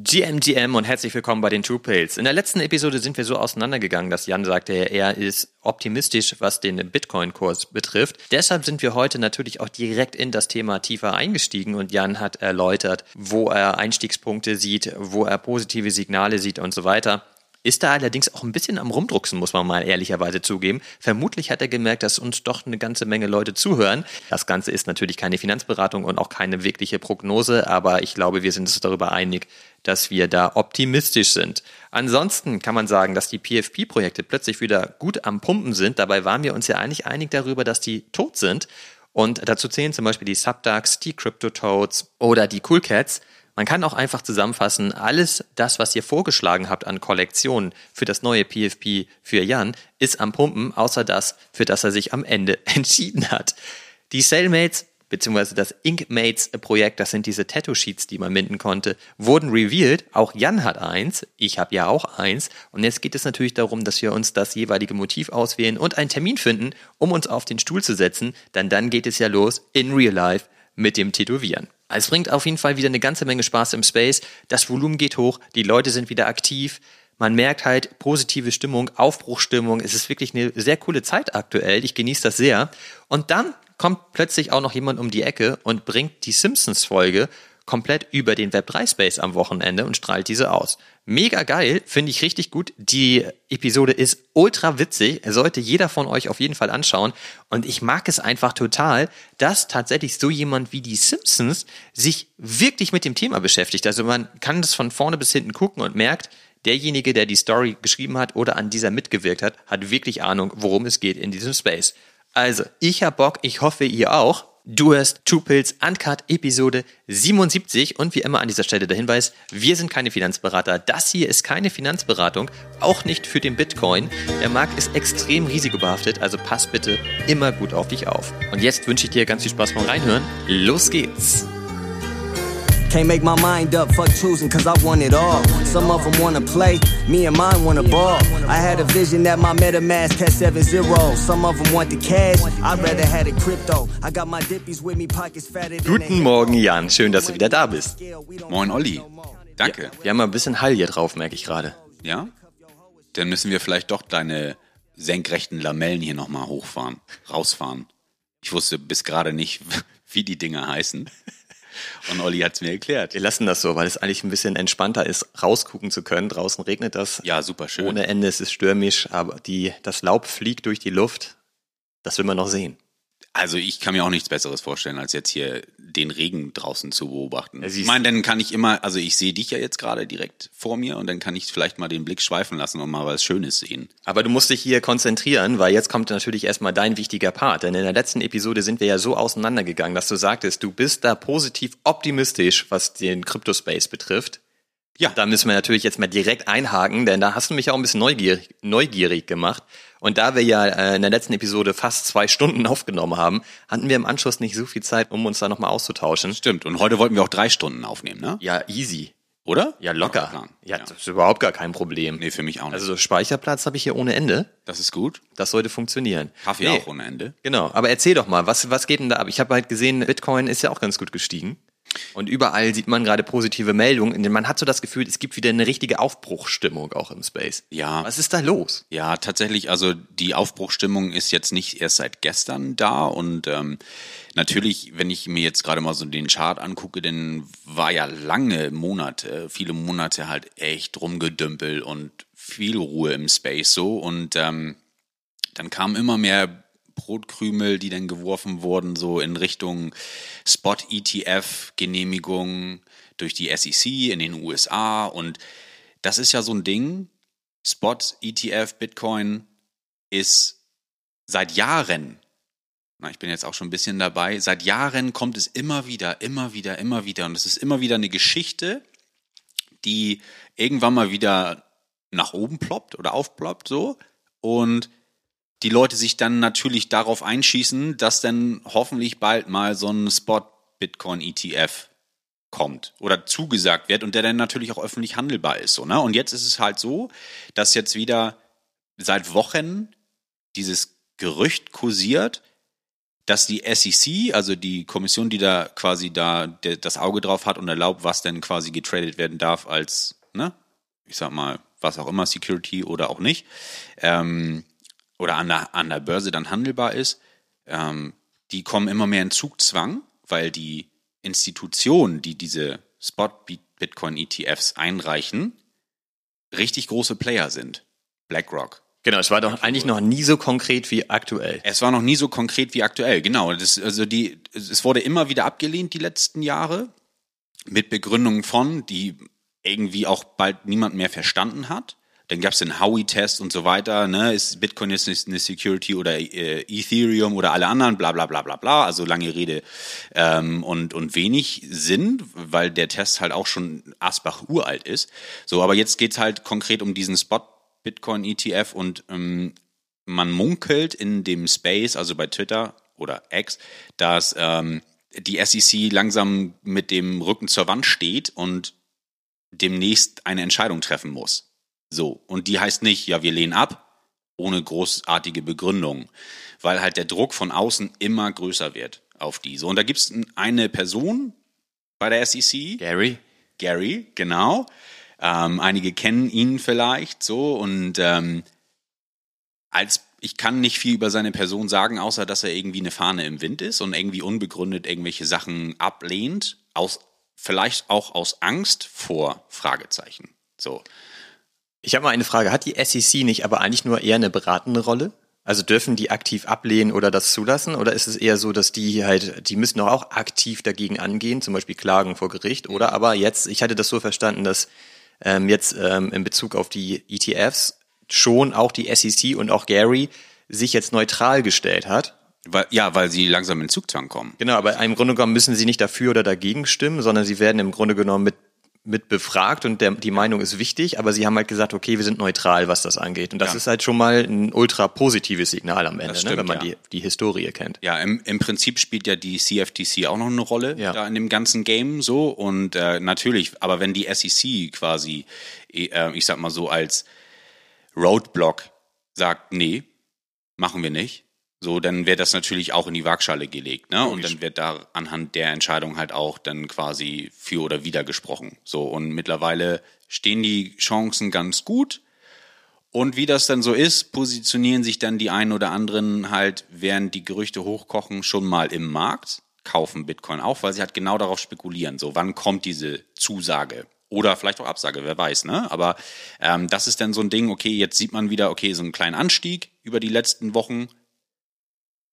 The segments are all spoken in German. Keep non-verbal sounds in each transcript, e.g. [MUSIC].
GMGM und herzlich willkommen bei den True Pills. In der letzten Episode sind wir so auseinandergegangen, dass Jan sagte, er ist optimistisch, was den Bitcoin-Kurs betrifft. Deshalb sind wir heute natürlich auch direkt in das Thema tiefer eingestiegen und Jan hat erläutert, wo er Einstiegspunkte sieht, wo er positive Signale sieht und so weiter. Ist da allerdings auch ein bisschen am Rumdrucksen, muss man mal ehrlicherweise zugeben. Vermutlich hat er gemerkt, dass uns doch eine ganze Menge Leute zuhören. Das Ganze ist natürlich keine Finanzberatung und auch keine wirkliche Prognose, aber ich glaube, wir sind uns darüber einig, dass wir da optimistisch sind. Ansonsten kann man sagen, dass die PFP-Projekte plötzlich wieder gut am Pumpen sind. Dabei waren wir uns ja eigentlich einig darüber, dass die tot sind. Und dazu zählen zum Beispiel die Subducks, die CryptoToads oder die Coolcats. Man kann auch einfach zusammenfassen, alles das, was ihr vorgeschlagen habt an Kollektionen für das neue PFP für Jan, ist am Pumpen, außer das, für das er sich am Ende [LAUGHS] entschieden hat. Die Cellmates beziehungsweise das Inkmates-Projekt, das sind diese Tattoo-Sheets, die man minden konnte, wurden revealed. Auch Jan hat eins, ich habe ja auch eins. Und jetzt geht es natürlich darum, dass wir uns das jeweilige Motiv auswählen und einen Termin finden, um uns auf den Stuhl zu setzen. Denn dann geht es ja los in Real Life mit dem Tätowieren. Es bringt auf jeden Fall wieder eine ganze Menge Spaß im Space. Das Volumen geht hoch, die Leute sind wieder aktiv. Man merkt halt positive Stimmung, Aufbruchstimmung. Es ist wirklich eine sehr coole Zeit aktuell. Ich genieße das sehr. Und dann kommt plötzlich auch noch jemand um die Ecke und bringt die Simpsons-Folge komplett über den Web3-Space am Wochenende und strahlt diese aus. Mega geil, finde ich richtig gut. Die Episode ist ultra witzig, sollte jeder von euch auf jeden Fall anschauen. Und ich mag es einfach total, dass tatsächlich so jemand wie die Simpsons sich wirklich mit dem Thema beschäftigt. Also man kann das von vorne bis hinten gucken und merkt, derjenige, der die Story geschrieben hat oder an dieser mitgewirkt hat, hat wirklich Ahnung, worum es geht in diesem Space. Also, ich hab Bock, ich hoffe, ihr auch. Du hörst Two Pills Uncut Episode 77 und wie immer an dieser Stelle der Hinweis, wir sind keine Finanzberater. Das hier ist keine Finanzberatung, auch nicht für den Bitcoin. Der Markt ist extrem risikobehaftet, also pass bitte immer gut auf dich auf. Und jetzt wünsche ich dir ganz viel Spaß beim Reinhören. Los geht's! Can't make my mind up, fuck choosing, cause I want it all. Some of them wanna play, me and mine wanna ball. I had a vision that my MetaMask had 7 0. Some of them want the cash, I'd rather had it crypto. I got my dippies with me, pockets fatted. Guten Morgen, Jan. Schön, dass du wieder da bist. Moin, Olli. Danke. Ja, wir haben mal ein bisschen Hall hier drauf, merke ich gerade. Ja? Dann müssen wir vielleicht doch deine senkrechten Lamellen hier nochmal hochfahren, rausfahren. Ich wusste bis gerade nicht, [LAUGHS] wie die Dinger heißen. Und Olli hat es mir erklärt. Wir lassen das so, weil es eigentlich ein bisschen entspannter ist, rausgucken zu können. Draußen regnet das. Ja, super schön. Ohne Ende, es ist stürmisch, aber die, das Laub fliegt durch die Luft. Das will man noch sehen. Also ich kann mir auch nichts Besseres vorstellen, als jetzt hier den Regen draußen zu beobachten. Ich meine, dann kann ich immer, also ich sehe dich ja jetzt gerade direkt vor mir und dann kann ich vielleicht mal den Blick schweifen lassen und mal was Schönes sehen. Aber du musst dich hier konzentrieren, weil jetzt kommt natürlich erstmal dein wichtiger Part. Denn in der letzten Episode sind wir ja so auseinandergegangen, dass du sagtest, du bist da positiv optimistisch, was den Cryptospace betrifft. Ja. Da müssen wir natürlich jetzt mal direkt einhaken, denn da hast du mich auch ein bisschen neugierig, neugierig gemacht. Und da wir ja äh, in der letzten Episode fast zwei Stunden [LAUGHS] aufgenommen haben, hatten wir im Anschluss nicht so viel Zeit, um uns da nochmal auszutauschen. Stimmt. Und heute wollten wir auch drei Stunden aufnehmen, ne? Ja, easy. Oder? Ja, locker. Ja, ja, das ist überhaupt gar kein Problem. Nee, für mich auch nicht. Also Speicherplatz habe ich hier ohne Ende. Das ist gut. Das sollte funktionieren. Kaffee nee. auch ohne Ende. Genau. Aber erzähl doch mal, was, was geht denn da ab? Ich habe halt gesehen, Bitcoin ist ja auch ganz gut gestiegen. Und überall sieht man gerade positive Meldungen. Denn man hat so das Gefühl, es gibt wieder eine richtige Aufbruchstimmung auch im Space. Ja. Was ist da los? Ja, tatsächlich, also die Aufbruchstimmung ist jetzt nicht erst seit gestern da. Und ähm, natürlich, wenn ich mir jetzt gerade mal so den Chart angucke, dann war ja lange Monate, viele Monate halt echt rumgedümpelt und viel Ruhe im Space so. Und ähm, dann kam immer mehr Brotkrümel, die dann geworfen wurden, so in Richtung Spot-ETF-Genehmigung durch die SEC in den USA. Und das ist ja so ein Ding. Spot-ETF Bitcoin ist seit Jahren, na, ich bin jetzt auch schon ein bisschen dabei, seit Jahren kommt es immer wieder, immer wieder, immer wieder. Und es ist immer wieder eine Geschichte, die irgendwann mal wieder nach oben ploppt oder aufploppt so. Und die Leute sich dann natürlich darauf einschießen, dass dann hoffentlich bald mal so ein Spot-Bitcoin-ETF kommt oder zugesagt wird und der dann natürlich auch öffentlich handelbar ist. So, ne? Und jetzt ist es halt so, dass jetzt wieder seit Wochen dieses Gerücht kursiert, dass die SEC, also die Kommission, die da quasi da das Auge drauf hat und erlaubt, was denn quasi getradet werden darf als, ne, ich sag mal, was auch immer, Security oder auch nicht, ähm, oder an der, an der Börse dann handelbar ist, ähm, die kommen immer mehr in Zugzwang, weil die Institutionen, die diese Spot-Bitcoin-ETFs einreichen, richtig große Player sind. BlackRock. Genau, es war doch eigentlich noch nie so konkret wie aktuell. Es war noch nie so konkret wie aktuell, genau. Das, also die, es wurde immer wieder abgelehnt die letzten Jahre mit Begründungen von, die irgendwie auch bald niemand mehr verstanden hat. Dann gab es den Howey-Test und so weiter. Ne? Ist Bitcoin jetzt eine Security oder äh, Ethereum oder alle anderen, bla bla bla bla bla. Also lange Rede ähm, und, und wenig Sinn, weil der Test halt auch schon Asbach uralt ist. So, aber jetzt geht's halt konkret um diesen Spot Bitcoin ETF und ähm, man munkelt in dem Space, also bei Twitter oder X, dass ähm, die SEC langsam mit dem Rücken zur Wand steht und demnächst eine Entscheidung treffen muss. So, und die heißt nicht, ja, wir lehnen ab, ohne großartige Begründung, weil halt der Druck von außen immer größer wird auf die. So, und da gibt es eine Person bei der SEC. Gary. Gary, genau. Ähm, einige kennen ihn vielleicht so und ähm, als ich kann nicht viel über seine Person sagen, außer dass er irgendwie eine Fahne im Wind ist und irgendwie unbegründet irgendwelche Sachen ablehnt, aus vielleicht auch aus Angst vor Fragezeichen. So. Ich habe mal eine Frage. Hat die SEC nicht aber eigentlich nur eher eine beratende Rolle? Also dürfen die aktiv ablehnen oder das zulassen? Oder ist es eher so, dass die halt, die müssen doch auch aktiv dagegen angehen, zum Beispiel klagen vor Gericht? Oder aber jetzt, ich hatte das so verstanden, dass ähm, jetzt ähm, in Bezug auf die ETFs schon auch die SEC und auch Gary sich jetzt neutral gestellt hat. Weil, ja, weil sie langsam in Zugzwang kommen. Genau, aber im Grunde genommen müssen sie nicht dafür oder dagegen stimmen, sondern sie werden im Grunde genommen mit mit befragt und der, die Meinung ist wichtig, aber sie haben halt gesagt, okay, wir sind neutral, was das angeht. Und das ja. ist halt schon mal ein ultra positives Signal am Ende, stimmt, ne, wenn man ja. die, die Historie kennt. Ja, im, im Prinzip spielt ja die CFTC auch noch eine Rolle ja. da in dem ganzen Game so. Und äh, natürlich, aber wenn die SEC quasi, äh, ich sag mal so, als Roadblock sagt, nee, machen wir nicht, so, dann wird das natürlich auch in die Waagschale gelegt, ne? Und dann wird da anhand der Entscheidung halt auch dann quasi für oder wider gesprochen. So, und mittlerweile stehen die Chancen ganz gut. Und wie das dann so ist, positionieren sich dann die einen oder anderen halt, während die Gerüchte hochkochen, schon mal im Markt, kaufen Bitcoin auch, weil sie halt genau darauf spekulieren. So, wann kommt diese Zusage? Oder vielleicht auch Absage, wer weiß, ne? Aber ähm, das ist dann so ein Ding, okay, jetzt sieht man wieder, okay, so einen kleinen Anstieg über die letzten Wochen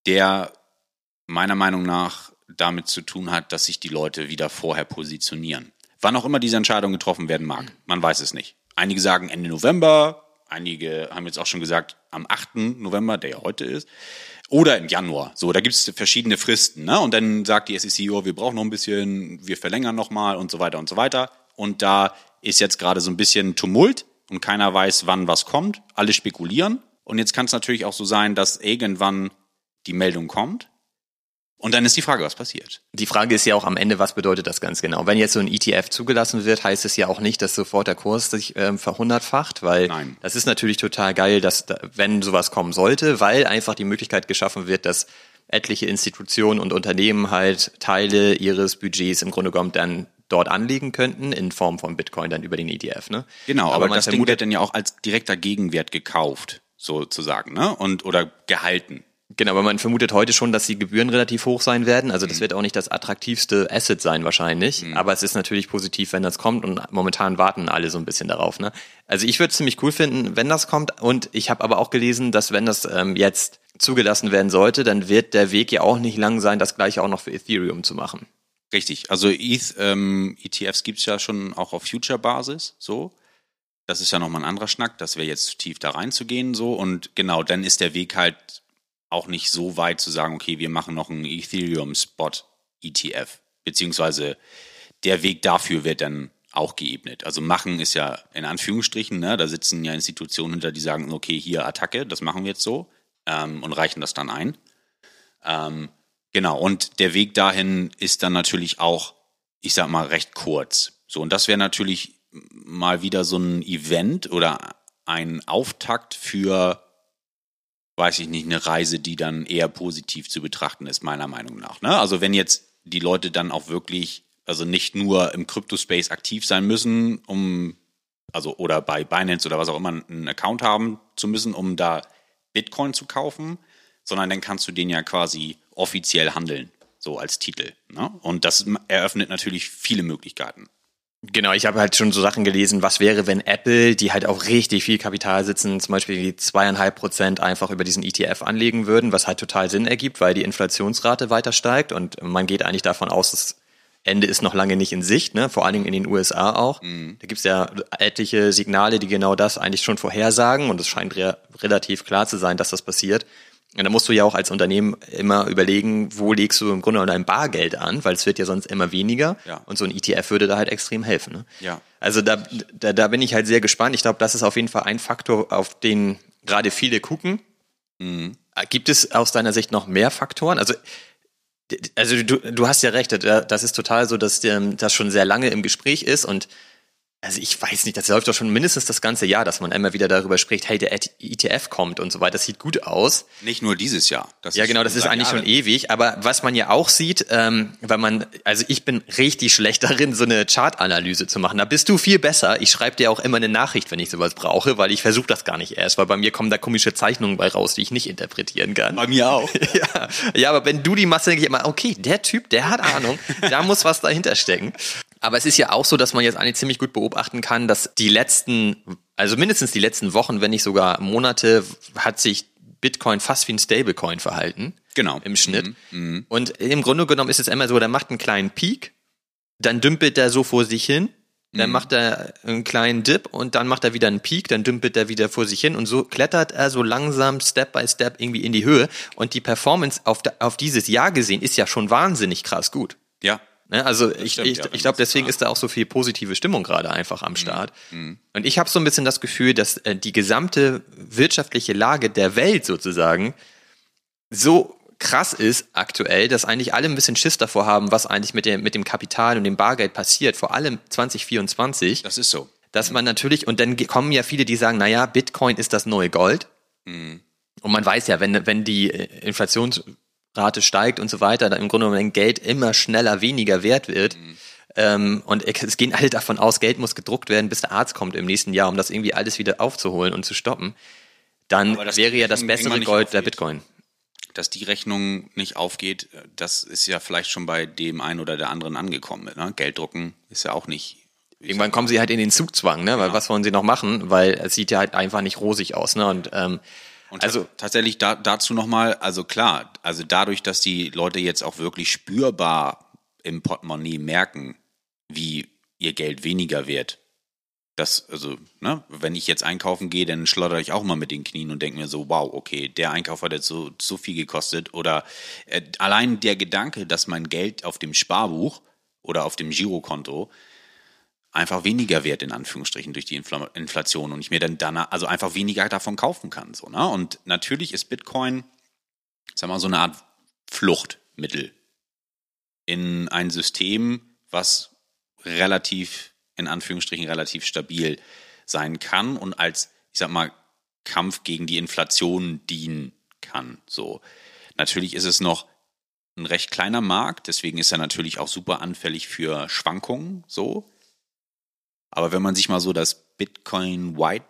der meiner Meinung nach damit zu tun hat, dass sich die Leute wieder vorher positionieren. Wann auch immer diese Entscheidung getroffen werden mag, man weiß es nicht. Einige sagen Ende November, einige haben jetzt auch schon gesagt am 8. November, der ja heute ist, oder im Januar. So, da gibt es verschiedene Fristen. Ne? Und dann sagt die SEC, oh, wir brauchen noch ein bisschen, wir verlängern nochmal und so weiter und so weiter. Und da ist jetzt gerade so ein bisschen Tumult und keiner weiß, wann was kommt. Alle spekulieren. Und jetzt kann es natürlich auch so sein, dass irgendwann die Meldung kommt. Und dann ist die Frage, was passiert. Die Frage ist ja auch am Ende, was bedeutet das ganz genau? Wenn jetzt so ein ETF zugelassen wird, heißt es ja auch nicht, dass sofort der Kurs sich ähm, verhundertfacht, weil Nein. das ist natürlich total geil, dass wenn sowas kommen sollte, weil einfach die Möglichkeit geschaffen wird, dass etliche Institutionen und Unternehmen halt Teile ihres Budgets im Grunde genommen dann dort anlegen könnten in Form von Bitcoin dann über den ETF. Ne? Genau, aber, aber das Ding wird dann ja auch als direkter Gegenwert gekauft, sozusagen, ne? Und oder gehalten. Genau, aber man vermutet heute schon, dass die Gebühren relativ hoch sein werden. Also das mhm. wird auch nicht das attraktivste Asset sein wahrscheinlich. Mhm. Aber es ist natürlich positiv, wenn das kommt und momentan warten alle so ein bisschen darauf. Ne? Also ich würde es ziemlich cool finden, wenn das kommt. Und ich habe aber auch gelesen, dass wenn das ähm, jetzt zugelassen werden sollte, dann wird der Weg ja auch nicht lang sein, das gleiche auch noch für Ethereum zu machen. Richtig. Also ETH, ähm, ETFs gibt's ja schon auch auf Future-Basis so. Das ist ja nochmal ein anderer Schnack, das wäre jetzt zu tief da reinzugehen so. Und genau, dann ist der Weg halt auch nicht so weit zu sagen, okay, wir machen noch einen Ethereum-Spot-ETF, beziehungsweise der Weg dafür wird dann auch geebnet. Also machen ist ja in Anführungsstrichen, ne, da sitzen ja Institutionen hinter, die sagen, okay, hier Attacke, das machen wir jetzt so ähm, und reichen das dann ein. Ähm, genau, und der Weg dahin ist dann natürlich auch, ich sag mal, recht kurz. So, und das wäre natürlich mal wieder so ein Event oder ein Auftakt für weiß ich nicht, eine Reise, die dann eher positiv zu betrachten ist, meiner Meinung nach. Ne? Also wenn jetzt die Leute dann auch wirklich, also nicht nur im Crypto-Space aktiv sein müssen, um, also oder bei Binance oder was auch immer einen Account haben zu müssen, um da Bitcoin zu kaufen, sondern dann kannst du den ja quasi offiziell handeln, so als Titel. Ne? Und das eröffnet natürlich viele Möglichkeiten. Genau, ich habe halt schon so Sachen gelesen, was wäre, wenn Apple, die halt auch richtig viel Kapital sitzen, zum Beispiel die zweieinhalb Prozent einfach über diesen ETF anlegen würden, was halt total Sinn ergibt, weil die Inflationsrate weiter steigt und man geht eigentlich davon aus, das Ende ist noch lange nicht in Sicht, ne? vor allen Dingen in den USA auch. Mhm. Da gibt's ja etliche Signale, die genau das eigentlich schon vorhersagen und es scheint re relativ klar zu sein, dass das passiert. Und da musst du ja auch als Unternehmen immer überlegen, wo legst du im Grunde dein Bargeld an, weil es wird ja sonst immer weniger. Ja. Und so ein ETF würde da halt extrem helfen. Ne? Ja. Also da, da, da bin ich halt sehr gespannt. Ich glaube, das ist auf jeden Fall ein Faktor, auf den gerade viele gucken. Mhm. Gibt es aus deiner Sicht noch mehr Faktoren? Also also du, du hast ja recht, das ist total so, dass das schon sehr lange im Gespräch ist und also ich weiß nicht, das läuft doch schon mindestens das ganze Jahr, dass man immer wieder darüber spricht, hey, der ETF kommt und so weiter, das sieht gut aus. Nicht nur dieses Jahr. ja, genau, das ist eigentlich Jahre. schon ewig. Aber was man ja auch sieht, ähm, weil man, also ich bin richtig schlecht darin, so eine Chartanalyse zu machen. Da bist du viel besser. Ich schreibe dir auch immer eine Nachricht, wenn ich sowas brauche, weil ich versuche das gar nicht erst, weil bei mir kommen da komische Zeichnungen bei raus, die ich nicht interpretieren kann. Bei mir auch. [LAUGHS] ja, ja, aber wenn du die machst, denke ich immer, okay, der Typ, der hat Ahnung, [LAUGHS] da muss was dahinter stecken. Aber es ist ja auch so, dass man jetzt eigentlich ziemlich gut beobachten kann, dass die letzten, also mindestens die letzten Wochen, wenn nicht sogar Monate, hat sich Bitcoin fast wie ein Stablecoin verhalten. Genau. Im Schnitt. Mhm. mhm. Und im Grunde genommen ist es immer so, der macht einen kleinen Peak, dann dümpelt er so vor sich hin, dann mhm. macht er einen kleinen Dip und dann macht er wieder einen Peak, dann dümpelt er wieder vor sich hin und so klettert er so langsam Step by Step irgendwie in die Höhe und die Performance auf, auf dieses Jahr gesehen ist ja schon wahnsinnig krass gut. Ja, Ne? Also ich, stimmt, ich, ja, ich glaube, deswegen ist da auch so viel positive Stimmung gerade einfach am mhm. Start. Mhm. Und ich habe so ein bisschen das Gefühl, dass äh, die gesamte wirtschaftliche Lage der Welt sozusagen so krass ist aktuell, dass eigentlich alle ein bisschen Schiss davor haben, was eigentlich mit dem, mit dem Kapital und dem Bargeld passiert, vor allem 2024. Das ist so. Dass man natürlich, und dann kommen ja viele, die sagen, naja, Bitcoin ist das neue Gold. Mhm. Und man weiß ja, wenn, wenn die äh, Inflations Rate steigt und so weiter, dann im Grunde genommen Geld immer schneller weniger wert wird. Mhm. Ähm, und es gehen alle davon aus, Geld muss gedruckt werden, bis der Arzt kommt im nächsten Jahr, um das irgendwie alles wieder aufzuholen und zu stoppen. Dann wäre ja das bessere Gold der Bitcoin. Dass die Rechnung nicht aufgeht, das ist ja vielleicht schon bei dem einen oder der anderen angekommen. Ne? Geld drucken ist ja auch nicht Irgendwann kommen sie halt in den Zugzwang, ne? Weil genau. was wollen sie noch machen? Weil es sieht ja halt einfach nicht rosig aus, ne? Und ähm, und also tatsächlich da, dazu nochmal, also klar, also dadurch, dass die Leute jetzt auch wirklich spürbar im Portemonnaie merken, wie ihr Geld weniger wird. Das, also, ne, wenn ich jetzt einkaufen gehe, dann schlotter ich auch mal mit den Knien und denke mir so, wow, okay, der Einkauf hat jetzt so, so viel gekostet. Oder äh, allein der Gedanke, dass mein Geld auf dem Sparbuch oder auf dem Girokonto einfach weniger wert in Anführungsstrichen durch die Infl Inflation und ich mir dann danach, also einfach weniger davon kaufen kann. So, ne? Und natürlich ist Bitcoin, sag mal, so eine Art Fluchtmittel in ein System, was relativ, in Anführungsstrichen, relativ stabil sein kann und als, ich sag mal, Kampf gegen die Inflation dienen kann. So. Natürlich ist es noch ein recht kleiner Markt, deswegen ist er natürlich auch super anfällig für Schwankungen, so. Aber wenn man sich mal so das Bitcoin White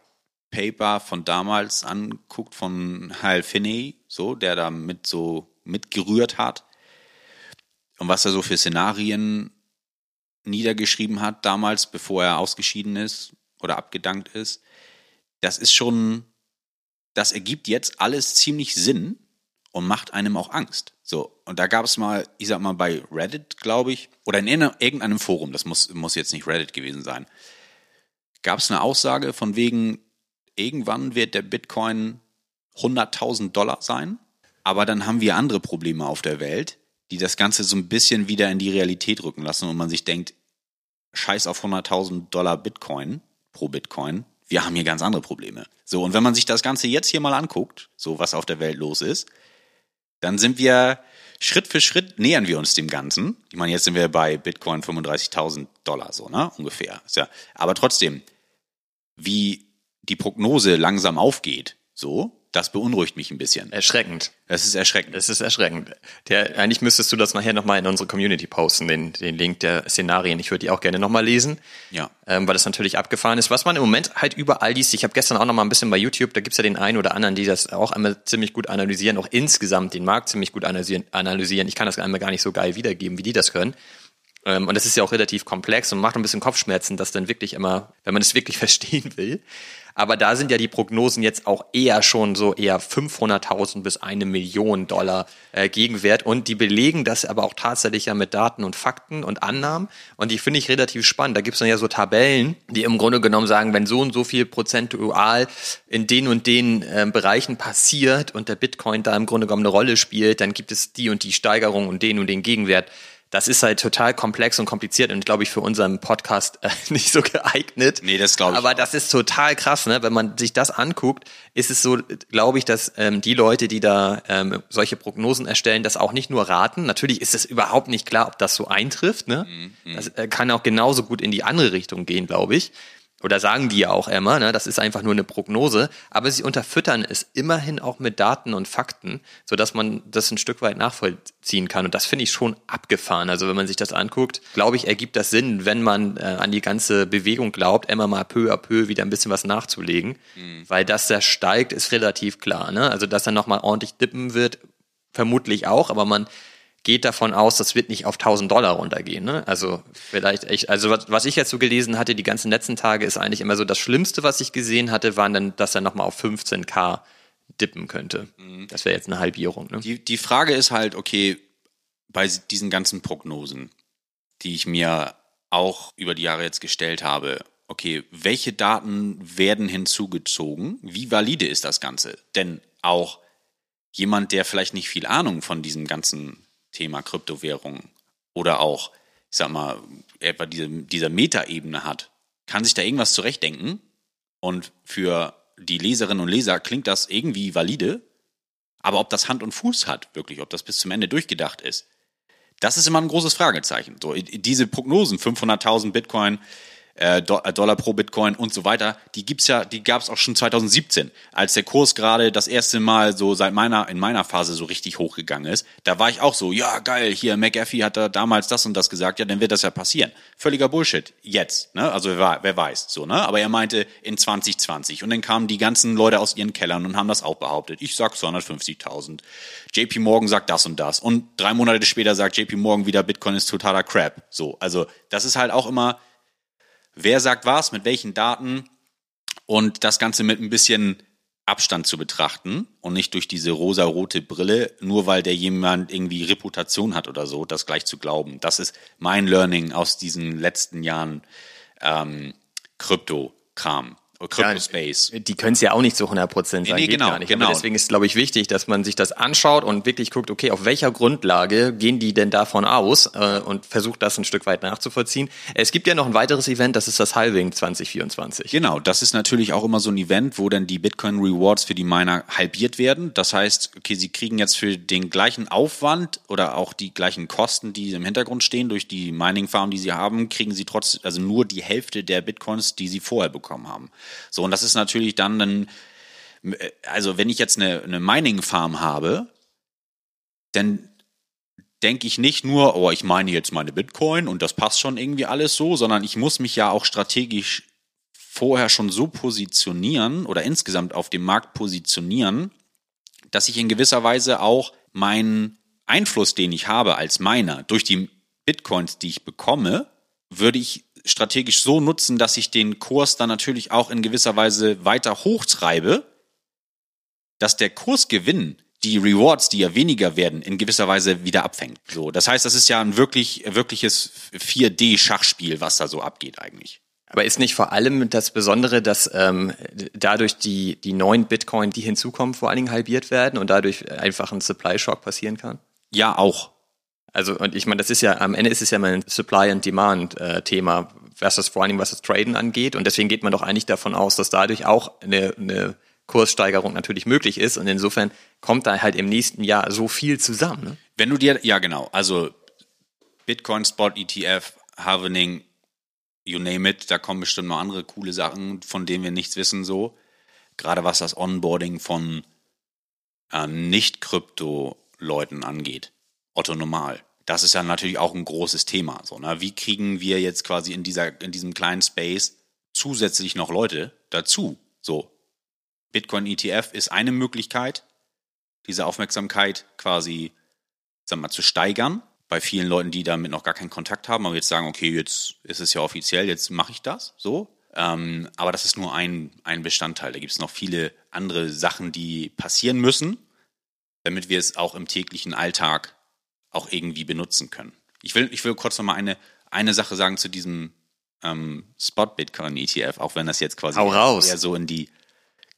Paper von damals anguckt, von Hal Finney, so, der da mit so mitgerührt hat und was er so für Szenarien niedergeschrieben hat damals, bevor er ausgeschieden ist oder abgedankt ist, das ist schon, das ergibt jetzt alles ziemlich Sinn und macht einem auch Angst. So, und da gab es mal, ich sag mal, bei Reddit, glaube ich, oder in irgendeinem Forum, das muss, muss jetzt nicht Reddit gewesen sein, gab es eine Aussage von wegen, irgendwann wird der Bitcoin 100.000 Dollar sein, aber dann haben wir andere Probleme auf der Welt, die das Ganze so ein bisschen wieder in die Realität rücken lassen und man sich denkt, scheiß auf 100.000 Dollar Bitcoin pro Bitcoin, wir haben hier ganz andere Probleme. So, und wenn man sich das Ganze jetzt hier mal anguckt, so was auf der Welt los ist, dann sind wir Schritt für Schritt nähern wir uns dem Ganzen. Ich meine, jetzt sind wir bei Bitcoin 35.000 Dollar, so, ne? Ungefähr. Ja, aber trotzdem, wie die Prognose langsam aufgeht, so, Das beunruhigt mich ein bisschen. Erschreckend. Das ist erschreckend. Das ist erschreckend. Der, eigentlich müsstest du das nachher nochmal in unsere Community posten, den, den Link der Szenarien. Ich würde die auch gerne nochmal lesen. Ja. Ähm, weil das natürlich abgefahren ist. Was man im Moment halt überall liest, ich habe gestern auch nochmal ein bisschen bei YouTube, da gibt's ja den einen oder anderen, die das auch einmal ziemlich gut analysieren, auch insgesamt den Markt ziemlich gut analysieren. analysieren. Ich kann das einmal gar nicht so geil wiedergeben, wie die das können. Ähm, und das ist ja auch relativ komplex und macht ein bisschen Kopfschmerzen, das dann wirklich immer, wenn man es wirklich [LAUGHS] verstehen will. Aber da sind ja die Prognosen jetzt auch eher schon so eher 500.000 bis eine Million Dollar äh, Gegenwert. Und die belegen das aber auch tatsächlich ja mit Daten und Fakten und Annahmen. Und die finde ich relativ spannend. Da gibt es dann ja so Tabellen, die im Grunde genommen sagen, wenn so und so viel prozentual in den und den äh, Bereichen passiert und der Bitcoin da im Grunde genommen eine Rolle spielt, dann gibt es die und die Steigerung und den und den Gegenwert das ist halt total komplex und kompliziert und glaube ich für unseren Podcast äh, [LAUGHS] nicht so geeignet. Nee, das glaube ich. Aber das ist total krass, ne? Wenn man sich das anguckt, ist es so, glaube ich, dass ähm, die Leute, die da ähm, solche Prognosen erstellen, das auch nicht nur raten. Natürlich ist es überhaupt nicht klar, ob das so eintrifft. Ne? Mhm. Das äh, kann auch genauso gut in die andere Richtung gehen, glaube ich oder sagen die ja auch immer, ne, das ist einfach nur eine Prognose, aber sie unterfüttern es immerhin auch mit Daten und Fakten, so dass man das ein Stück weit nachvollziehen kann. Und das finde ich schon abgefahren. Also wenn man sich das anguckt, glaube ich, ergibt das Sinn, wenn man äh, an die ganze Bewegung glaubt, immer mal peu à peu wieder ein bisschen was nachzulegen, mhm. weil dass der steigt, ist relativ klar. Ne? Also dass er nochmal ordentlich dippen wird, vermutlich auch, aber man geht davon aus, das wird nicht auf 1000 Dollar runtergehen. Ne? Also vielleicht echt, also was, was ich jetzt so gelesen hatte, die ganzen letzten Tage ist eigentlich immer so das Schlimmste, was ich gesehen hatte, waren dann, dass er nochmal auf 15k dippen könnte. Mhm. Das wäre jetzt eine Halbierung. Ne? Die, die Frage ist halt, okay, bei diesen ganzen Prognosen, die ich mir auch über die Jahre jetzt gestellt habe, okay, welche Daten werden hinzugezogen? Wie valide ist das Ganze? Denn auch jemand, der vielleicht nicht viel Ahnung von diesem ganzen Thema Kryptowährung oder auch, ich sag mal, etwa diese, dieser Metaebene hat, kann sich da irgendwas zurechtdenken und für die Leserinnen und Leser klingt das irgendwie valide, aber ob das Hand und Fuß hat, wirklich, ob das bis zum Ende durchgedacht ist, das ist immer ein großes Fragezeichen. So, diese Prognosen, 500.000 Bitcoin, äh, äh, Dollar pro Bitcoin und so weiter, die gibt's ja, die gab's auch schon 2017, als der Kurs gerade das erste Mal so seit meiner in meiner Phase so richtig hochgegangen ist. Da war ich auch so, ja geil, hier McAfee hat da damals das und das gesagt, ja, dann wird das ja passieren. Völliger Bullshit jetzt, ne? Also wer, wer weiß, so ne? Aber er meinte in 2020 und dann kamen die ganzen Leute aus ihren Kellern und haben das auch behauptet. Ich sag 250.000. JP Morgan sagt das und das und drei Monate später sagt JP Morgan wieder Bitcoin ist totaler Crap. So, also das ist halt auch immer wer sagt was, mit welchen Daten und das Ganze mit ein bisschen Abstand zu betrachten und nicht durch diese rosa-rote Brille, nur weil der jemand irgendwie Reputation hat oder so, das gleich zu glauben. Das ist mein Learning aus diesen letzten Jahren ähm, Krypto-Kram. Crypto-Space. Ja, die können es ja auch nicht zu 100 Prozent sein. Nee, genau, genau. Aber deswegen ist, glaube ich, wichtig, dass man sich das anschaut und wirklich guckt, okay, auf welcher Grundlage gehen die denn davon aus äh, und versucht das ein Stück weit nachzuvollziehen. Es gibt ja noch ein weiteres Event, das ist das Halving 2024. Genau, das ist natürlich auch immer so ein Event, wo dann die Bitcoin Rewards für die Miner halbiert werden. Das heißt, okay, sie kriegen jetzt für den gleichen Aufwand oder auch die gleichen Kosten, die im Hintergrund stehen durch die Mining Farm, die sie haben, kriegen sie trotzdem also nur die Hälfte der Bitcoins, die sie vorher bekommen haben. So, und das ist natürlich dann ein, also wenn ich jetzt eine, eine Mining-Farm habe, dann denke ich nicht nur, oh, ich meine jetzt meine Bitcoin und das passt schon irgendwie alles so, sondern ich muss mich ja auch strategisch vorher schon so positionieren oder insgesamt auf dem Markt positionieren, dass ich in gewisser Weise auch meinen Einfluss, den ich habe als Miner durch die Bitcoins, die ich bekomme, würde ich strategisch so nutzen, dass ich den Kurs dann natürlich auch in gewisser Weise weiter hochtreibe, dass der Kursgewinn die Rewards, die ja weniger werden, in gewisser Weise wieder abfängt. So, das heißt, das ist ja ein wirklich, wirkliches 4D-Schachspiel, was da so abgeht eigentlich. Aber ist nicht vor allem das Besondere, dass ähm, dadurch die, die neuen Bitcoin, die hinzukommen, vor allen Dingen halbiert werden und dadurch einfach ein Supply-Shock passieren kann? Ja, auch. Also, und ich meine, das ist ja, am Ende ist es ja mal ein Supply and Demand äh, Thema, was das vor Dingen, was das Traden angeht. Und deswegen geht man doch eigentlich davon aus, dass dadurch auch eine, eine Kurssteigerung natürlich möglich ist. Und insofern kommt da halt im nächsten Jahr so viel zusammen. Ne? Wenn du dir, ja genau, also Bitcoin, Spot, ETF, Halvening, you name it, da kommen bestimmt noch andere coole Sachen, von denen wir nichts wissen so. Gerade was das Onboarding von äh, Nicht-Krypto-Leuten angeht. Otto Normal. Das ist ja natürlich auch ein großes Thema. So, ne? Wie kriegen wir jetzt quasi in, dieser, in diesem kleinen Space zusätzlich noch Leute dazu? So, Bitcoin ETF ist eine Möglichkeit, diese Aufmerksamkeit quasi, sag mal, zu steigern. Bei vielen Leuten, die damit noch gar keinen Kontakt haben, aber jetzt sagen, okay, jetzt ist es ja offiziell, jetzt mache ich das. So, ähm, aber das ist nur ein, ein Bestandteil. Da gibt es noch viele andere Sachen, die passieren müssen, damit wir es auch im täglichen Alltag auch irgendwie benutzen können. Ich will, ich will kurz noch mal eine, eine Sache sagen zu diesem ähm, Spot-Bitcoin-ETF, auch wenn das jetzt quasi eher so in die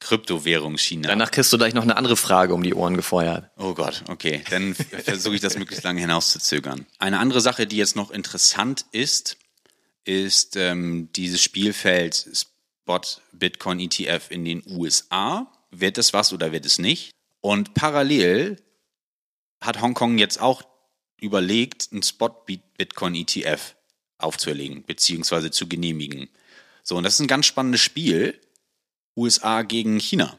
Kryptowährungsschiene. Danach kriegst du gleich noch eine andere Frage um die Ohren gefeuert. Oh Gott, okay. Dann versuche ich das möglichst lange hinauszuzögern. Eine andere Sache, die jetzt noch interessant ist, ist ähm, dieses Spielfeld Spot Bitcoin ETF in den USA. Wird es was oder wird es nicht? Und parallel hat Hongkong jetzt auch überlegt, einen Spot Bitcoin ETF aufzuerlegen, beziehungsweise zu genehmigen. So, und das ist ein ganz spannendes Spiel. USA gegen China.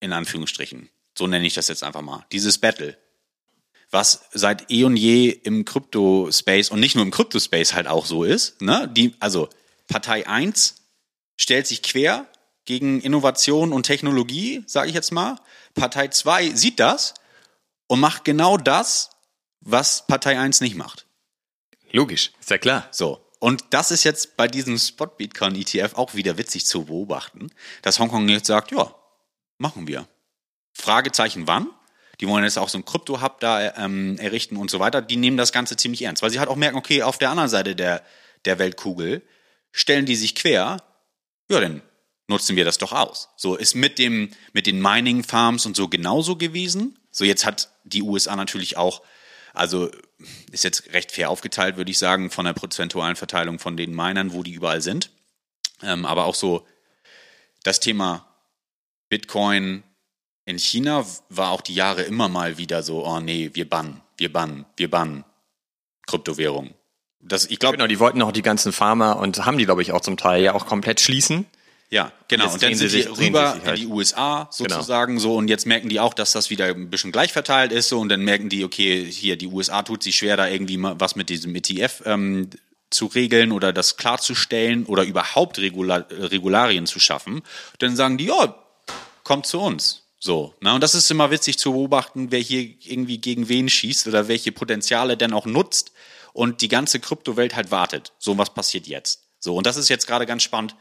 In Anführungsstrichen. So nenne ich das jetzt einfach mal. Dieses Battle was seit eh und je im Krypto-Space und nicht nur im Krypto-Space halt auch so ist. Ne? Die, also Partei 1 stellt sich quer gegen Innovation und Technologie, sage ich jetzt mal. Partei 2 sieht das und macht genau das, was Partei 1 nicht macht. Logisch, ist ja klar. So. Und das ist jetzt bei diesem Spot Bitcoin ETF auch wieder witzig zu beobachten, dass Hongkong jetzt sagt, ja, machen wir. Fragezeichen wann? die wollen jetzt auch so ein Krypto-Hub da ähm, errichten und so weiter, die nehmen das Ganze ziemlich ernst, weil sie halt auch merken, okay, auf der anderen Seite der, der Weltkugel stellen die sich quer, ja, dann nutzen wir das doch aus. So ist mit dem, mit den Mining Farms und so genauso gewesen. So jetzt hat die USA natürlich auch, also ist jetzt recht fair aufgeteilt, würde ich sagen, von der prozentualen Verteilung von den Minern, wo die überall sind. Ähm, aber auch so das Thema Bitcoin, in China war auch die Jahre immer mal wieder so, oh nee, wir bannen, wir bannen, wir bannen Kryptowährung. Das, ich glaube, genau, die wollten auch die ganzen Pharma und haben die, glaube ich, auch zum Teil ja auch komplett schließen. Ja, genau. Und, dann sind sie rüber halt. in die USA genau. sozusagen genau. so und jetzt merken die auch, dass das wieder ein bisschen gleich verteilt ist so und dann merken die, okay, hier die USA tut sich schwer, da irgendwie was mit diesem ETF ähm, zu regeln oder das klarzustellen oder überhaupt Regula Regularien zu schaffen. Dann sagen die, ja, kommt zu uns. So, ne? Und das ist immer witzig zu beobachten, wer hier irgendwie gegen wen schießt oder welche Potenziale denn auch nutzt und die ganze Kryptowelt halt wartet. So, was passiert jetzt? So, und das ist jetzt gerade ganz spannend.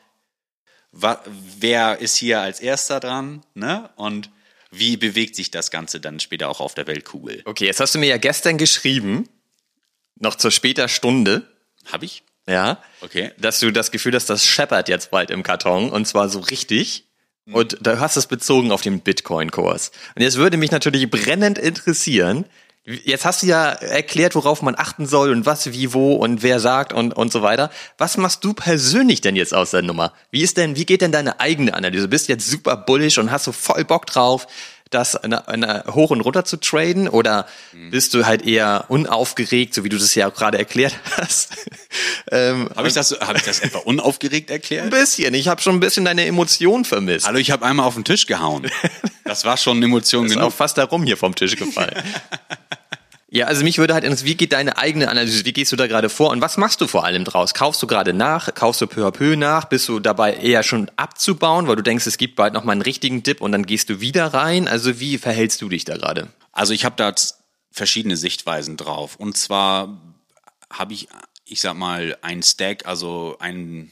Wer ist hier als erster dran, ne? Und wie bewegt sich das Ganze dann später auch auf der Weltkugel? Okay, jetzt hast du mir ja gestern geschrieben, noch zur später Stunde. Hab ich? Ja. Okay. Dass du das Gefühl hast, das scheppert jetzt bald im Karton und zwar so richtig. Und da hast du es bezogen auf den Bitcoin-Kurs. Und jetzt würde mich natürlich brennend interessieren, Jetzt hast du ja erklärt, worauf man achten soll und was, wie, wo und wer sagt und, und so weiter. Was machst du persönlich denn jetzt aus der Nummer? Wie ist denn, wie geht denn deine eigene Analyse? Du bist jetzt super bullish und hast so voll Bock drauf das eine, eine hoch und runter zu traden oder mhm. bist du halt eher unaufgeregt, so wie du das ja auch gerade erklärt [LAUGHS] hast? ähm, habe ich das, habe ich das etwa unaufgeregt erklärt? Ein bisschen. Ich habe schon ein bisschen deine Emotion vermisst. Hallo, ich habe einmal auf den Tisch gehauen. [LAUGHS] Das war schon eine Emotion das genug. Ist auch fast darum hier vom Tisch gefallen. [LAUGHS] Ja, also mich würde halt interessieren, wie geht deine eigene Analyse, wie gehst du da gerade vor und was machst du vor allem draus? Kaufst du gerade nach, kaufst du peu à peu nach, bist du dabei eher schon abzubauen, weil du denkst, es gibt bald nochmal einen richtigen Dip und dann gehst du wieder rein? Also wie verhältst du dich da gerade? Also ich habe da verschiedene Sichtweisen drauf und zwar habe ich, ich sag mal, ein Stack, also ein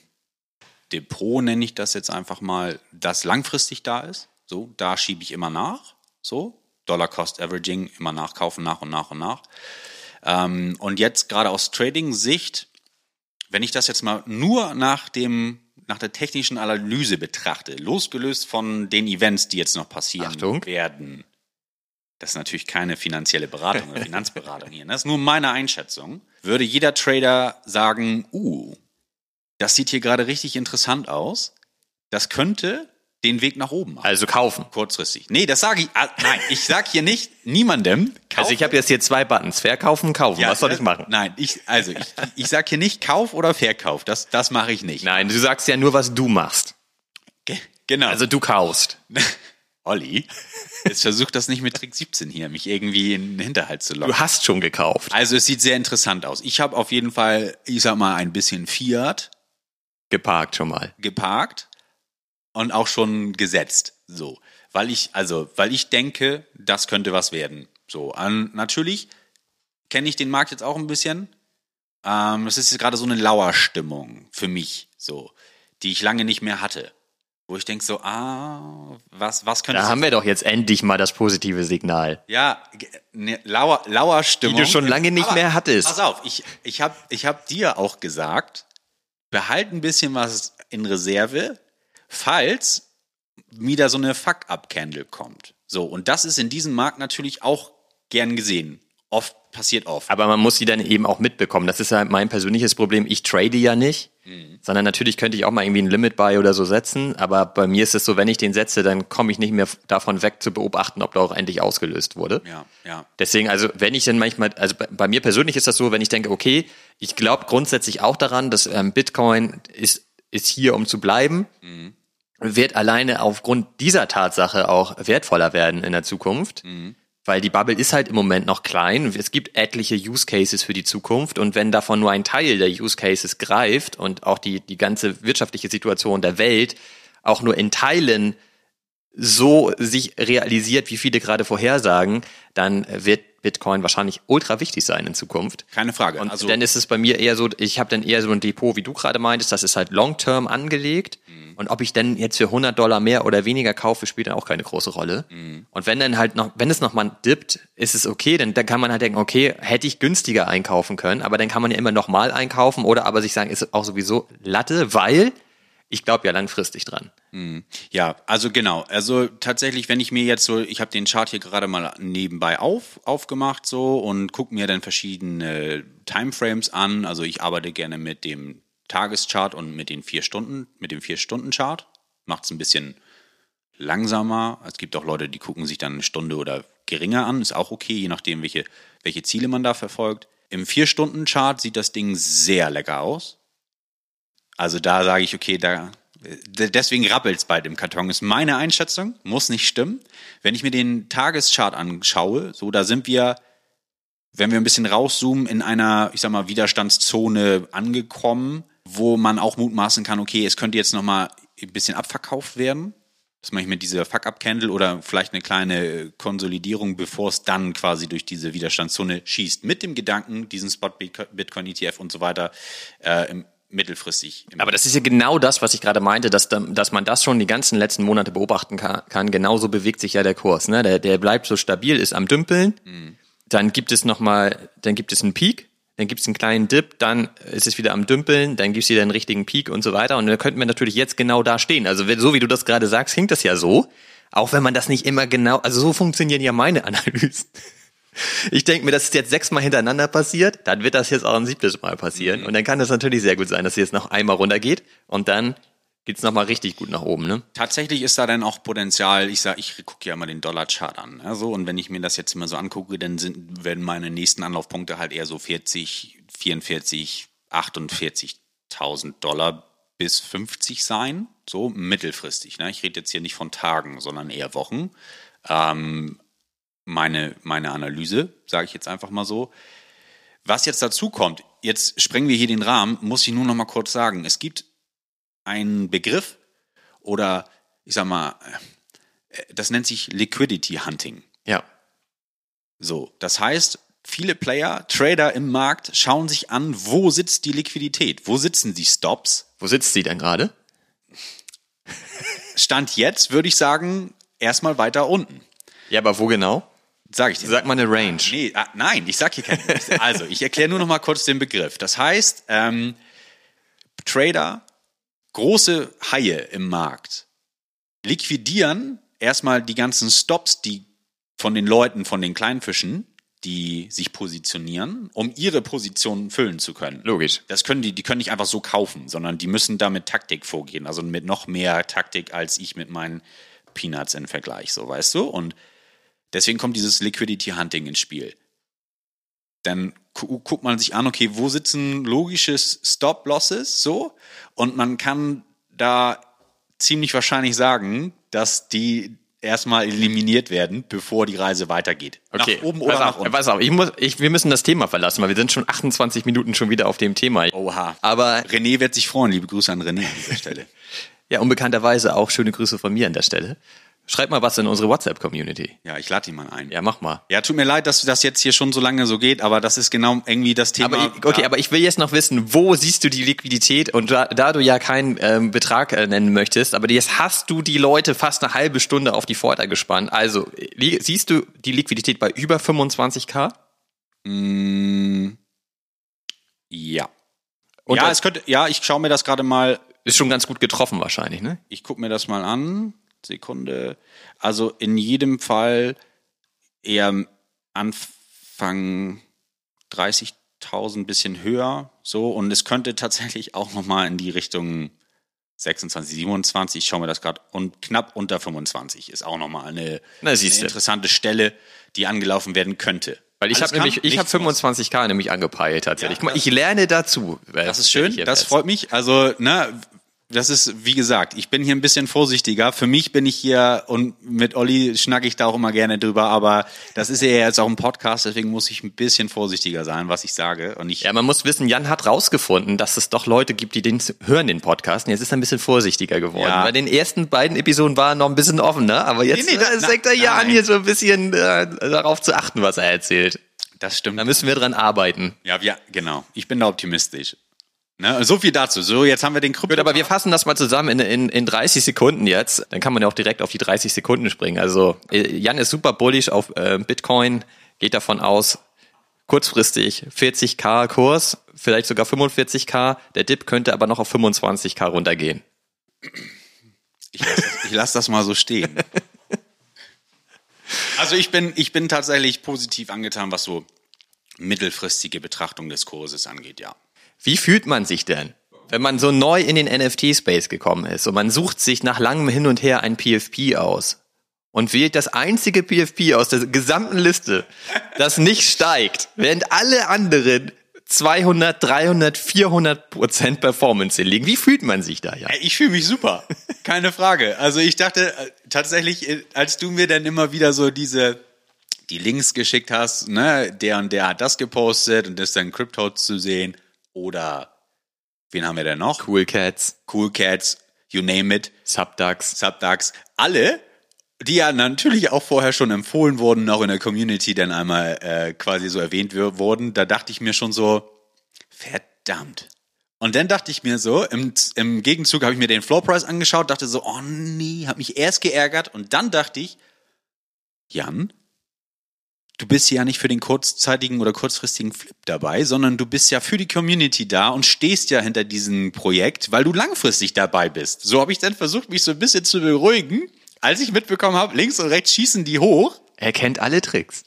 Depot nenne ich das jetzt einfach mal, das langfristig da ist. So, da schiebe ich immer nach. So, Dollar Cost Averaging immer nachkaufen, nach und nach und nach. Ähm, und jetzt gerade aus Trading-Sicht, wenn ich das jetzt mal nur nach dem nach der technischen Analyse betrachte, losgelöst von den Events, die jetzt noch passieren Achtung. werden, das ist natürlich keine finanzielle Beratung oder Finanzberatung hier, ne? das ist nur meine Einschätzung, würde jeder Trader sagen, uh, das sieht hier gerade richtig interessant aus, das könnte den Weg nach oben machen. Also kaufen. Kurzfristig. Nee, das sage ich. Ah, nein, ich sage hier nicht niemandem. Kaufen. [LAUGHS] Also ich habe jetzt hier zwei Buttons. Verkaufen, kaufen. Ja, Was soll ich machen? Nein, ich, also ich, ich sage hier nicht Kauf oder Verkauf. Das, das mache ich nicht. Nein, du sagst ja nur, was du machst. Ge genau. Also du kaufst. [LAUGHS] Olli, jetzt versucht das nicht mit Trick 17 hier, mich irgendwie in den Hinterhalt zu locken. Du hast schon gekauft. Also es sieht sehr interessant aus. Ich habe auf jeden Fall, ich sag mal, ein bisschen Fiat Geparkt schon mal. geparkt und auch schon gesetzt. So. Weil ich, also, weil ich denke, das könnte was werden. So. An, natürlich kenne ich den Markt jetzt auch ein bisschen. Ähm, es ist jetzt gerade so eine Lauerstimmung für mich, so, die ich lange nicht mehr hatte. Wo ich denke so, ah, was, was könnte Da haben wir doch jetzt endlich mal das positive Signal. Ja, ne, lauer, lauer Stimmung. Die du schon lange nicht mehr hattest. Pass auf, ich, ich habe ich hab dir auch gesagt, behalt ein bisschen was in Reserve, falls wieder so eine Fuck-Up-Candle kommt. So, und das ist in diesem Markt natürlich auch gern gesehen. Oft passiert oft. Aber man muss sie dann eben auch mitbekommen. Das ist halt mein persönliches Problem. Ich trade ja nicht, sondern natürlich könnte ich auch mal irgendwie ein Limit Buy oder so setzen. Aber bei mir ist es so, wenn ich den setze, dann komme ich nicht mehr davon weg zu beobachten, ob der auch endlich ausgelöst wurde. Ja, ja. Deswegen, also wenn ich dann manchmal, also bei, bei mir persönlich ist das so, wenn ich denke, okay, ich glaube grundsätzlich auch daran, dass ähm, Bitcoin ist, ist hier, um zu bleiben, wird alleine aufgrund dieser Tatsache auch wertvoller werden in der Zukunft. Weil die Bubble ist halt im Moment noch klein. Es gibt etliche Use Cases für die Zukunft und wenn davon nur ein Teil der Use Cases greift und auch die, die ganze wirtschaftliche Situation der Welt auch nur in Teilen so sich realisiert, wie viele gerade vorhersagen, dann wird Bitcoin wahrscheinlich ultra wichtig sein in Zukunft. Keine Frage. Und also, dann ist es bei mir eher so, ich habe dann eher so ein Depot, wie du gerade meintest, das ist halt long-term angelegt. Mhm. Und ob ich dann jetzt für 100 Dollar mehr oder weniger kaufe, spielt dann auch keine große Rolle. Mhm. Und wenn dann halt noch, wenn es noch mal dippt, ist es okay, dann, dann kann man halt denken, okay, hätte ich günstiger einkaufen können, aber dann kann man ja immer noch mal einkaufen oder aber sich sagen, ist auch sowieso Latte, weil ich glaube ja langfristig dran. Ja, also genau. Also tatsächlich, wenn ich mir jetzt so, ich habe den Chart hier gerade mal nebenbei auf, aufgemacht so und gucke mir dann verschiedene Timeframes an. Also ich arbeite gerne mit dem Tageschart und mit den vier Stunden, mit dem vier Stunden Chart. Macht es ein bisschen langsamer. Es gibt auch Leute, die gucken sich dann eine Stunde oder geringer an. Ist auch okay, je nachdem, welche, welche Ziele man da verfolgt. Im vier Stunden Chart sieht das Ding sehr lecker aus. Also da sage ich, okay, da deswegen rappelt's bald im Karton. Ist meine Einschätzung, muss nicht stimmen. Wenn ich mir den Tageschart anschaue, so da sind wir, wenn wir ein bisschen rauszoomen, in einer, ich sag mal, Widerstandszone angekommen, wo man auch mutmaßen kann, okay, es könnte jetzt noch mal ein bisschen abverkauft werden. Das mache ich mit dieser Fuck-Up-Candle oder vielleicht eine kleine Konsolidierung, bevor es dann quasi durch diese Widerstandszone schießt. Mit dem Gedanken, diesen Spot Bitcoin ETF und so weiter äh, im, mittelfristig. Aber das ist ja genau das, was ich gerade meinte, dass, da- dass man das schon die ganzen letzten Monate beobachten kann. Genauso bewegt sich ja der Kurs. Ne? Der, der bleibt so stabil, ist am Dümpeln. Dann gibt es noch mal, dann gibt es einen Peak, dann gibt es einen kleinen Dip, dann ist es wieder am Dümpeln, dann gibt es wieder einen richtigen Peak und so weiter. Und dann könnten wir natürlich jetzt genau da stehen. Also so wie du das gerade sagst, hinkt das ja so. Auch wenn man das nicht immer genau, also so funktionieren ja meine [LAUGHS] Analysen. Ich denke mir, das ist jetzt sechsmal hintereinander passiert, dann wird das jetzt auch ein siebtes Mal passieren. Und dann kann es natürlich sehr gut sein, dass es jetzt noch einmal runtergeht und dann geht's noch mal richtig gut nach oben. Ne? Tatsächlich ist da dann auch Potenzial, ich sag, ich gucke ja mal den Dollar-Chart an. Also, und wenn ich mir das jetzt immer so angucke, dann sind, werden meine nächsten Anlaufpunkte halt eher so 40, 44, 48.000 Dollar bis 50 sein. So mittelfristig. Ne? Ich rede jetzt hier nicht von Tagen, sondern eher Wochen. Ähm, meine, meine Analyse, sage ich jetzt einfach mal so. Was jetzt dazu kommt, jetzt sprengen wir hier den Rahmen, muss ich nur noch mal kurz sagen. Es gibt einen Begriff oder ich sag mal, äh, das nennt sich Liquidity Hunting. Ja. So, das heißt, viele Player, Trader im Markt schauen sich an, wo sitzt die Liquidität, wo sitzen die Stops. Wo sitzt sie denn gerade? Stand jetzt würde ich sagen, erstmal weiter unten. Ja, aber wo genau? Sag ich dir. Sag mal eine Range. Nee, ah, nein, ich sag hier keinen. Also, ich erkläre nur noch mal kurz den Begriff. Das heißt, ähm, Trader, große Haie im Markt, liquidieren erstmal die ganzen Stops, die von den Leuten, von den Kleinfischen, die sich positionieren, um ihre Positionen füllen zu können. Logisch. Das können die, die können nicht einfach so kaufen, sondern die müssen da mit Taktik vorgehen. Also mit noch mehr Taktik als ich mit meinen Peanuts im Vergleich, so weißt du? Und deswegen kommt dieses Liquidity Hunting ins Spiel. Dann gu guckt man sich an, okay, wo sitzen logische Stop-Losses, so? Und man kann da ziemlich wahrscheinlich sagen, dass die erstmal eliminiert werden, bevor die Reise weitergeht. Okay, Nach oben oder pass nach auf, unten. pass auf, ich muss, ich, wir müssen das Thema verlassen, weil wir sind schon 28 Minuten schon wieder auf dem Thema. Oha. Aber René wird sich freuen. Liebe Grüße an René an dieser [LAUGHS] Stelle. ja, unbekannterweise auch schöne Grüße von mir an der Stelle. Schreib mal was in unsere WhatsApp-Community. Ja, ich lade ihn mal ein. Ja, mach mal. Ja, tut mir leid, dass das jetzt hier schon so lange so geht, aber das ist genau irgendwie das Thema. Aber ich, okay, aber ich will jetzt noch wissen, wo siehst du die Liquidität? Und da, da du ja keinen ähm, Betrag äh, nennen möchtest, aber jetzt hast du die Leute fast eine halbe Stunde auf die Folter gespannt. Also siehst du die Liquidität bei über 25k? Mm, ja. Und ja, es könnte, ja, ich schaue mir das gerade mal, ist schon ganz gut getroffen wahrscheinlich, ne? ich gucke mir das mal an. Sekunde. Also in jedem Fall eher Anfang 30.000 bisschen höher, so und es könnte tatsächlich auch noch mal in die Richtung 26, 27, ich schaue mir das gerade und knapp unter 25 ist auch noch mal eine, Na, eine interessante Stelle, die angelaufen werden könnte. Weil ich habe nämlich, ich habe nichts muss. 25k nämlich angepeilt tatsächlich. Ja, Guck mal, ich lerne dazu. Das ist schön, das freut mich. Also, ne, das ist, wie gesagt, ich bin hier ein bisschen vorsichtiger. Für mich bin ich hier und mit Olli schnacke ich da auch immer gerne drüber, aber das ist ja jetzt auch ein Podcast, deswegen muss ich ein bisschen vorsichtiger sein, was ich sage. Und ich, Ja, man muss wissen, Jan hat rausgefunden, dass es doch Leute gibt, die den hören, den Podcast. Und jetzt ist er ein bisschen vorsichtiger geworden. Ja. Bei den ersten beiden Episoden war er noch ein bisschen offener, aber jetzt Nee, nee, äh, na- fängt er ja an, hier so ein bisschen äh, darauf zu achten, was er erzählt. das stimmt. Da müssen wir dran arbeiten. Ja, wir, genau. Ich bin da optimistisch. Ne? So viel dazu. So, jetzt haben wir den Krypto. Gut, aber wir fassen das mal zusammen in, in, in 30 Sekunden jetzt. Dann kann man ja auch direkt auf die 30 Sekunden springen. Also äh, Jan ist super bullish auf äh, Bitcoin, geht davon aus, kurzfristig 40k Kurs, vielleicht sogar 45k. Der Dip könnte aber noch auf 25k runtergehen. Ich lasse das, lass das mal so stehen. Also ich bin, ich bin tatsächlich positiv angetan, was so mittelfristige Betrachtung des Kurses angeht, ja. Wie fühlt man sich denn, wenn man so neu in den NFT-Space gekommen ist und man sucht sich nach langem Hin und Her ein PFP aus und wählt das einzige PFP aus der gesamten Liste, das nicht steigt, während alle anderen 200, 300, 400 Prozent Performance hinlegen. Wie fühlt man sich da ja? Ich fühle mich super, keine Frage. Also ich dachte äh, tatsächlich, äh, als du mir dann immer wieder so diese die Links geschickt hast, ne, der und der hat das gepostet und das ist dann Crypto zu sehen oder wen haben wir denn noch? Cool Cats, Cool Cats, you name it, Subducks. Subducks, alle, die ja natürlich auch vorher schon empfohlen wurden, auch in der Community dann einmal äh, quasi so erwähnt wurden, da dachte ich mir schon so, verdammt. Und dann dachte ich mir so, im, im Gegenzug habe ich mir den Floor Price angeschaut, dachte so, oh nee, habe mich erst geärgert und dann dachte ich, Jan, du bist ja nicht für den kurzzeitigen oder kurzfristigen Flip dabei, sondern du bist ja für die Community da und stehst ja hinter diesem Projekt, weil du langfristig dabei bist. So habe ich dann versucht, mich so ein bisschen zu beruhigen, als ich mitbekommen habe, links und rechts schießen die hoch Er kennt alle Tricks.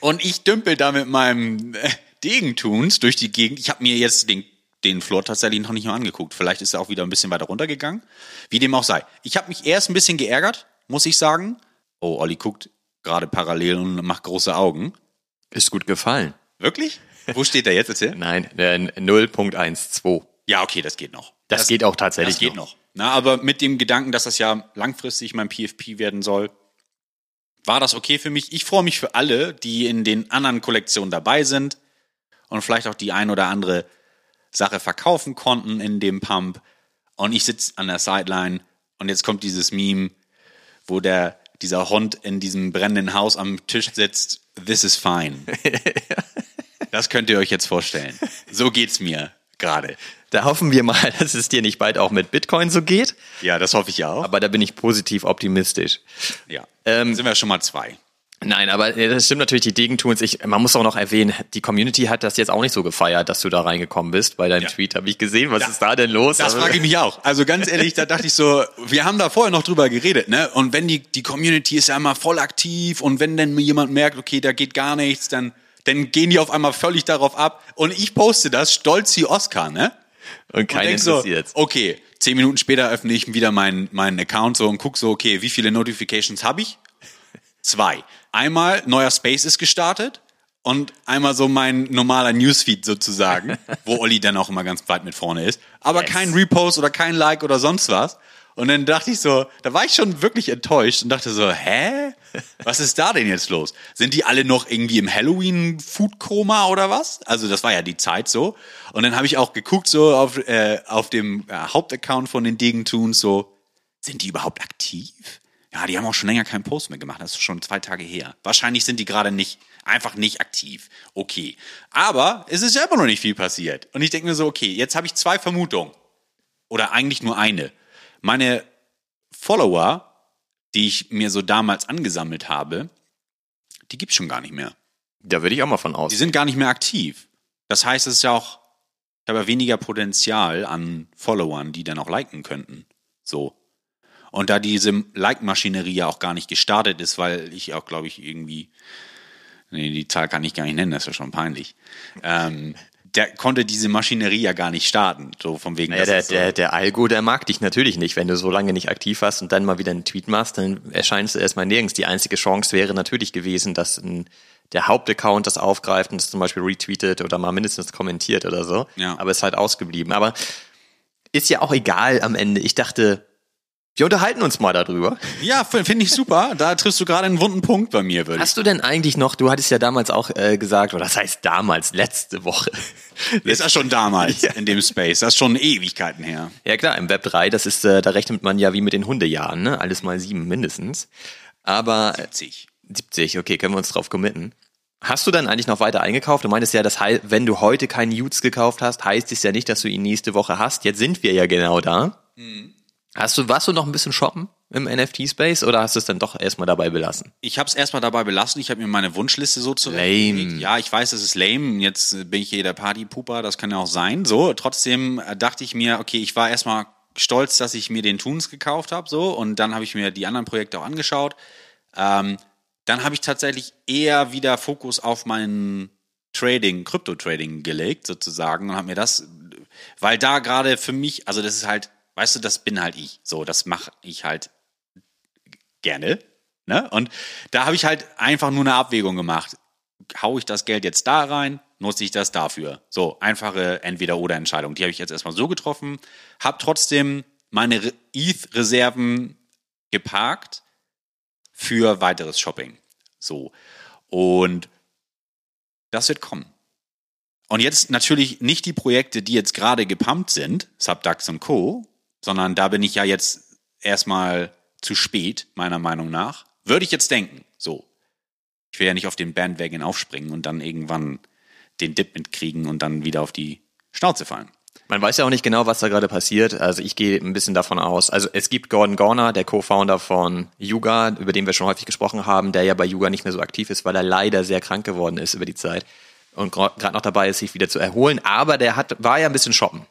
und ich dümpel da mit meinem äh, Degentuns durch die Gegend. Ich habe mir jetzt den, den Floor tatsächlich noch nicht mal angeguckt. Vielleicht ist er auch wieder ein bisschen weiter runtergegangen. Wie dem auch sei. Ich habe mich erst ein bisschen geärgert, muss ich sagen. Oh, Olli guckt gerade parallel und macht große Augen. Ist gut gefallen. Wirklich? Wo steht er jetzt? Erzähl. [LAUGHS] Nein, äh, 0.12. Ja, okay, das geht noch. Das, geht auch tatsächlich. Das geht noch. Na, aber mit dem Gedanken, dass das ja langfristig mein PFP werden soll, war das okay für mich. Ich freue mich für alle, die in den anderen Kollektionen dabei sind und vielleicht auch die ein oder andere Sache verkaufen konnten in dem Pump. Und ich sitze an der Sideline und jetzt kommt dieses Meme, wo der, dieser Hund in diesem brennenden Haus am Tisch sitzt. This is fine. [LAUGHS] Das könnt ihr euch jetzt vorstellen. So geht's mir gerade. Da hoffen wir mal, [LAUGHS] dass es dir nicht bald auch mit Bitcoin so geht. Ja, das hoffe ich ja auch. Aber da bin ich positiv optimistisch. Ja. Ähm, sind wir schon mal zwei. Nein, aber äh, das stimmt natürlich, die Degentuns. Ich, man muss auch noch erwähnen, die Community hat das jetzt auch nicht so gefeiert, dass du da reingekommen bist. Bei deinem Ja. Tweet habe ich gesehen. Was ist da denn los? Das Aber- frage ich mich auch. Also ganz ehrlich, da dachte ich so, wir haben da vorher noch drüber geredet, ne? Und wenn die, die Community ist ja immer voll aktiv und wenn dann jemand merkt, okay, da geht gar nichts, dann, dann gehen die auf einmal völlig darauf ab. Und ich poste das, stolz wie Oscar, ne? und keinen denk so, okay, zehn Minuten später öffne ich wieder meinen, meinen Account so und guck so, okay, wie viele Notifications habe ich? Zwei. Einmal, neuer Space ist gestartet und einmal so mein normaler Newsfeed sozusagen, [LAUGHS] wo Olli dann auch immer ganz weit mit vorne ist. Aber Yes. kein Repost oder kein Like oder sonst was. Und dann dachte ich so, da war ich schon wirklich enttäuscht und dachte so, hä? Was ist da denn jetzt los? Sind die alle noch irgendwie im Halloween-Food-Koma oder was? Also das war ja die Zeit so. Und dann habe ich auch geguckt so auf, äh, auf dem äh, Hauptaccount von den Degentoons so, sind die überhaupt aktiv? Ja, die haben auch schon länger keinen Post mehr gemacht. Das ist schon zwei Tage her. Wahrscheinlich sind die gerade nicht, einfach nicht aktiv. Okay. Aber es ist ja immer noch nicht viel passiert. Und ich denke mir so, okay, jetzt habe ich zwei Vermutungen. Oder eigentlich nur eine. Meine Follower, die ich mir so damals angesammelt habe, die gibt's schon gar nicht mehr. Da würde ich auch mal von aus. Die sind gar nicht mehr aktiv. Das heißt, es ist ja auch, ich habe ja weniger Potenzial an Followern, die dann auch liken könnten. So. Und da diese Like-Maschinerie ja auch gar nicht gestartet ist, weil ich auch, glaube ich, irgendwie, nee, die Zahl kann ich gar nicht nennen, das ist ja schon peinlich. Ähm, der konnte diese Maschinerie ja gar nicht starten, so von wegen. Naja, der, so- der, der Algo, der mag dich natürlich nicht. Wenn du so lange nicht aktiv warst und dann mal wieder einen Tweet machst, dann erscheinst du erstmal nirgends. Die einzige Chance wäre natürlich gewesen, dass ein, der Hauptaccount das aufgreift und das zum Beispiel retweetet oder mal mindestens kommentiert oder so. Ja. Aber ist halt ausgeblieben. Aber ist ja auch egal am Ende. Ich dachte, wir unterhalten uns mal darüber. Ja, finde ich super. Da triffst du gerade einen wunden Punkt bei mir, würde ich. Hast du denn eigentlich noch, du hattest ja damals auch äh, gesagt, oder das heißt damals, letzte Woche. [LAUGHS] Ist das schon damals in dem Space? Das ist schon Ewigkeiten her. Ja klar, im Web 3, das ist, äh, da rechnet man ja wie mit den Hundejahren, ne? Alles mal sieben mindestens. Aber äh, 70. 70, okay, können wir uns drauf committen. Hast du dann eigentlich noch weiter eingekauft? Du meintest ja, dass wenn du heute keinen Utes gekauft hast, heißt es ja nicht, dass du ihn nächste Woche hast. Jetzt sind wir ja genau da. Hast du, warst du noch ein bisschen shoppen im NFT-Space oder hast du es dann doch erstmal dabei belassen? Ich habe es erstmal dabei belassen. Ich habe mir meine Wunschliste so Lame. zurechtgelegt. Ja, ich weiß, es ist lame. Jetzt bin ich hier der Partypuper. Das kann ja auch sein. So, trotzdem äh, dachte ich mir, okay, ich war erstmal stolz, dass ich mir den Toons gekauft habe. So, und dann habe ich mir die anderen Projekte auch angeschaut. Ähm, dann habe ich tatsächlich eher wieder Fokus auf meinen Trading, Krypto-Trading gelegt, sozusagen, und habe mir das, weil da gerade für mich, also das ist halt, weißt du, das bin halt ich. So, das mache ich halt gerne. Ne? Und da habe ich halt einfach nur eine Abwägung gemacht. Hau ich das Geld jetzt da rein, nutze ich das dafür? So, einfache Entweder-Oder-Entscheidung. Die habe ich jetzt erstmal so getroffen, habe trotzdem meine Re- ETH-Reserven geparkt für weiteres Shopping. So. Und das wird kommen. Und jetzt natürlich nicht die Projekte, die jetzt gerade gepumpt sind, Subducts und Co., sondern da bin ich ja jetzt erstmal zu spät, meiner Meinung nach. Würde ich jetzt denken, so. Ich will ja nicht auf den Bandwagon aufspringen und dann irgendwann den Dip mitkriegen und dann wieder auf die Schnauze fallen. Man weiß ja auch nicht genau, was da gerade passiert. Also ich gehe ein bisschen davon aus. Also es gibt Gordon Gorner, der Co-Founder von Yuga, über den wir schon häufig gesprochen haben, der ja bei Yuga nicht mehr so aktiv ist, weil er leider sehr krank geworden ist über die Zeit und gerade noch dabei ist, sich wieder zu erholen. Aber der hat, war ja ein bisschen shoppen.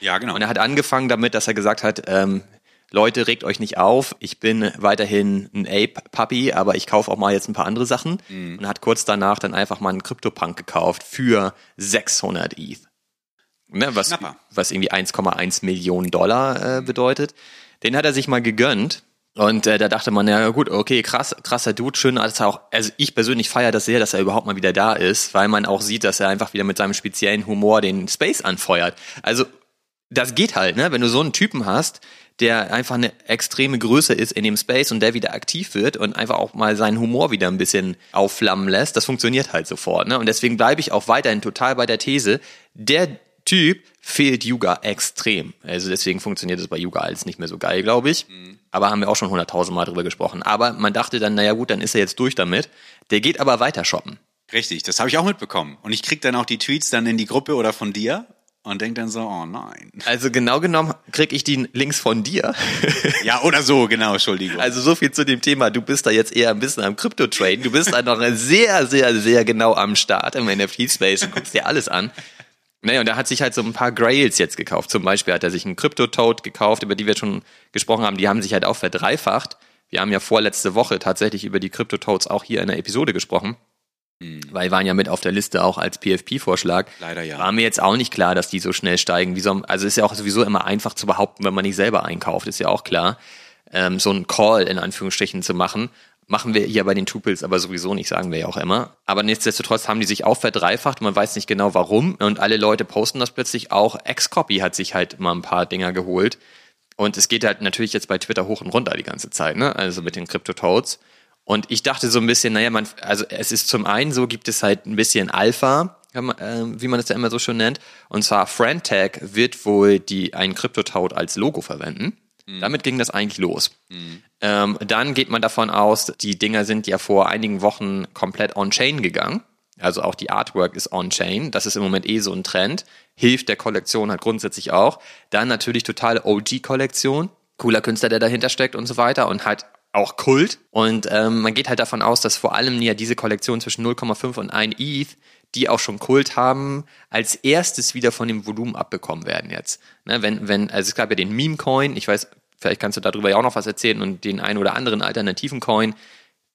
Ja, genau. Und er hat angefangen damit, dass er gesagt hat, ähm, Leute, regt euch nicht auf. Ich bin weiterhin ein Ape-Puppy, aber ich kaufe auch mal jetzt ein paar andere Sachen. Und hat kurz danach dann einfach mal einen CryptoPunk gekauft für 600 ETH. Ne, was, Schnapper. was irgendwie 1,1 Millionen Dollar äh, bedeutet. Den hat er sich mal gegönnt. Und äh, da dachte man, ja gut, okay, krass, krasser Dude, schön, als er auch, also ich persönlich feiere das sehr, dass er überhaupt mal wieder da ist, weil man auch sieht, dass er einfach wieder mit seinem speziellen Humor den Space anfeuert. Also das geht halt, ne? Wenn du so einen Typen hast, der einfach eine extreme Größe ist in dem Space und der wieder aktiv wird und einfach auch mal seinen Humor wieder ein bisschen aufflammen lässt, das funktioniert halt sofort, ne? Und deswegen bleibe ich auch weiterhin total bei der These, der Typ fehlt Yuga extrem. Also deswegen funktioniert es bei Yuga alles nicht mehr so geil, glaube ich. Aber haben wir auch schon hunderttausend Mal drüber gesprochen. Aber man dachte dann, naja gut, dann ist er jetzt durch damit. Der geht aber weiter shoppen. Richtig, das habe ich auch mitbekommen. Und ich krieg dann auch die Tweets dann in die Gruppe oder von dir und denk dann so, oh nein. Also genau genommen krieg ich die Links von dir. Ja, oder so, genau, Entschuldigung. Also so viel zu dem Thema. Du bist da jetzt eher ein bisschen am Crypto-Traden. Du bist da noch sehr, sehr, sehr genau am Start im NFT-Space und guckst dir alles an. Naja, und er hat sich halt so ein paar Grails jetzt gekauft. Zum Beispiel hat er sich einen Crypto-Toad gekauft, über die wir schon gesprochen haben. Die haben sich halt auch verdreifacht. Wir haben ja vorletzte Woche tatsächlich über die Crypto-Toads auch hier in der Episode gesprochen. Weil die waren ja mit auf der Liste auch als PFP-Vorschlag. Leider ja. War mir jetzt auch nicht klar, dass die so schnell steigen. Wie so, also ist ja auch sowieso immer einfach zu behaupten, wenn man nicht selber einkauft, ist ja auch klar. Ähm, so einen Call in Anführungsstrichen zu machen. Machen wir hier bei den Tupils aber sowieso nicht, sagen wir ja auch immer. Aber nichtsdestotrotz haben die sich auch verdreifacht. Man weiß nicht genau warum. Und alle Leute posten das plötzlich auch. Xcopy hat sich halt mal ein paar Dinger geholt. Und es geht halt natürlich jetzt bei Twitter hoch und runter die ganze Zeit, ne? Also mit den Crypto-Toads. Und ich dachte so ein bisschen, naja, man, also es ist zum einen so, gibt es halt ein bisschen Alpha, äh, wie man es ja immer so schön nennt. Und zwar Friendtag wird wohl die, einen Crypto-Toad als Logo verwenden. Mhm. Damit ging das eigentlich los. Mhm. Ähm, dann geht man davon aus, die Dinger sind ja vor einigen Wochen komplett on-chain gegangen. Also auch die Artwork ist on-chain. Das ist im Moment eh so ein Trend. Hilft der Kollektion halt grundsätzlich auch. Dann natürlich totale OG-Kollektion. Cooler Künstler, der dahinter steckt und so weiter. Und halt auch Kult. Und ähm, man geht halt davon aus, dass vor allem ja diese Kollektion zwischen 0,5 und 1 ETH, die auch schon Kult haben, als erstes wieder von dem Volumen abbekommen werden jetzt. Ne, wenn, wenn, also es gab ja den Meme-Coin, ich weiß, vielleicht kannst du darüber ja auch noch was erzählen und den einen oder anderen alternativen Coin.